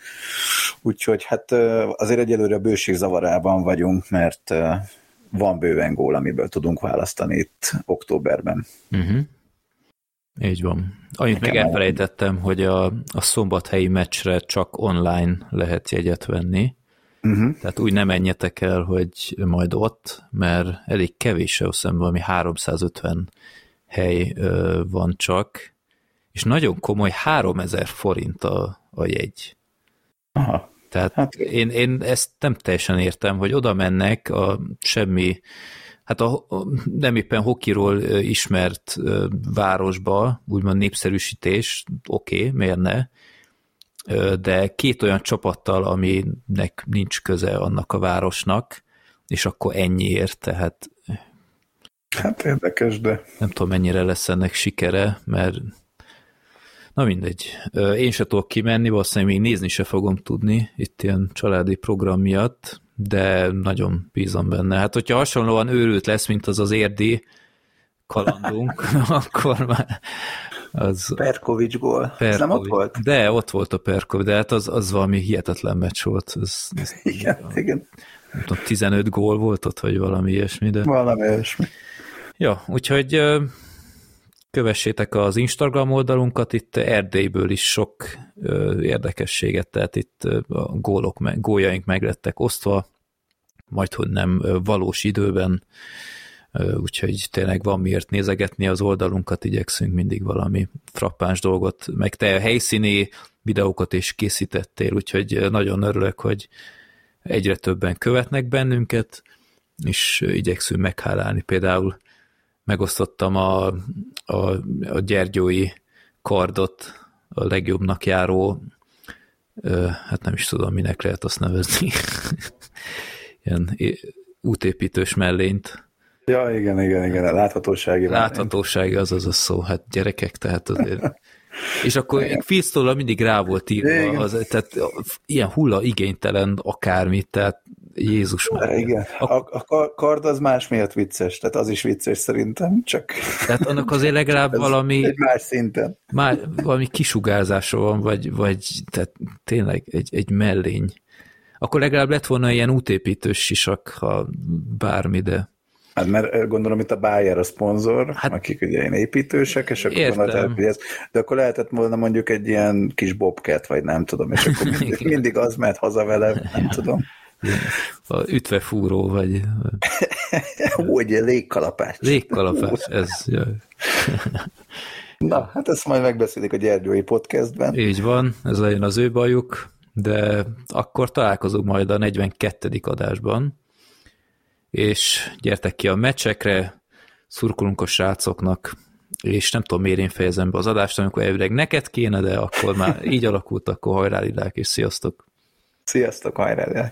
Speaker 1: Úgyhogy hát azért egyelőre bőség zavarában vagyunk, mert van bőven gól, amiből tudunk választani itt októberben. Uh-huh.
Speaker 2: Így van. Annyit még elfelejtettem, hogy a, a szombathelyi meccsre csak online lehet jegyet venni. Uh-huh. Tehát úgy nem menjetek el, hogy majd ott, mert elég kevés, azt hiszem valami 350 hely ö, van csak, és nagyon komoly 3000 forint a, a jegy. Aha. Tehát hát. én, én ezt nem teljesen értem, hogy oda mennek a semmi, hát a, a nem éppen hokiról ismert városba, úgymond népszerűsítés, oké, okay, miért ne, de két olyan csapattal, aminek nincs köze annak a városnak, és akkor ennyiért, tehát
Speaker 1: Hát érdekes, de...
Speaker 2: Nem tudom, mennyire lesz ennek sikere, mert na mindegy. Én se tudok kimenni, valószínűleg még nézni se fogom tudni itt ilyen családi program miatt, de nagyon bízom benne. Hát, hogyha hasonlóan őrült lesz, mint az az érdi kalandunk, akkor már
Speaker 1: az... Perkovics gól. Perkovics. Ez nem ott volt?
Speaker 2: De, ott volt a Perkovics, de hát az, az valami hihetetlen meccs volt. Ez, ez
Speaker 1: igen, a, igen.
Speaker 2: Nem tudom, 15 gól volt ott, vagy valami ilyesmi, de...
Speaker 1: Valami ilyesmi.
Speaker 2: Ja, úgyhogy kövessétek az Instagram oldalunkat, itt Erdélyből is sok érdekességet, tehát itt a gólok, góljaink meg lettek osztva, majd hogy nem valós időben, úgyhogy tényleg van miért nézegetni az oldalunkat, igyekszünk mindig valami frappáns dolgot, meg te a helyszíni videókat is készítettél, úgyhogy nagyon örülök, hogy egyre többen követnek bennünket, és igyekszünk meghálálni. Például megosztottam a, a, a gyergyói kardot, a legjobbnak járó, hát nem is tudom, minek lehet azt nevezni, ilyen útépítős mellényt,
Speaker 1: Ja, igen, igen, igen, a láthatósági.
Speaker 2: Láthatósági, az az a szó, hát gyerekek, tehát azért. És akkor Filztól mindig rá volt írva, az, tehát ilyen hulla igénytelen akármit, tehát Jézus
Speaker 1: már. Igen, a, a kard az más miatt vicces, tehát az is vicces szerintem, csak...
Speaker 2: Tehát annak azért legalább valami...
Speaker 1: Egy más szinten.
Speaker 2: Már valami kisugárzása van, vagy, vagy tehát tényleg egy, egy mellény. Akkor legalább lett volna ilyen útépítős sisak, ha bármi, de...
Speaker 1: Hát mert gondolom itt a Bayer a szponzor, hát, akik ugye ilyen építősek, és akkor gondolták, hogy ez, de akkor lehetett volna mondjuk egy ilyen kis bobcat, vagy nem tudom, és akkor mindig, mindig az mehet haza vele, nem tudom.
Speaker 2: A ütvefúró, vagy...
Speaker 1: Úgy, légkalapács.
Speaker 2: Légkalapács, ez, jaj.
Speaker 1: Na, hát ezt majd megbeszélik a Gyergyói podcastben.
Speaker 2: Így van, ez legyen az ő bajuk, de akkor találkozunk majd a 42. adásban és gyertek ki a meccsekre, szurkolunk a srácoknak, és nem tudom, miért én fejezem be az adást, amikor elvileg neked kéne, de akkor már így alakult, akkor hajrá, és sziasztok!
Speaker 1: Sziasztok, hajrá,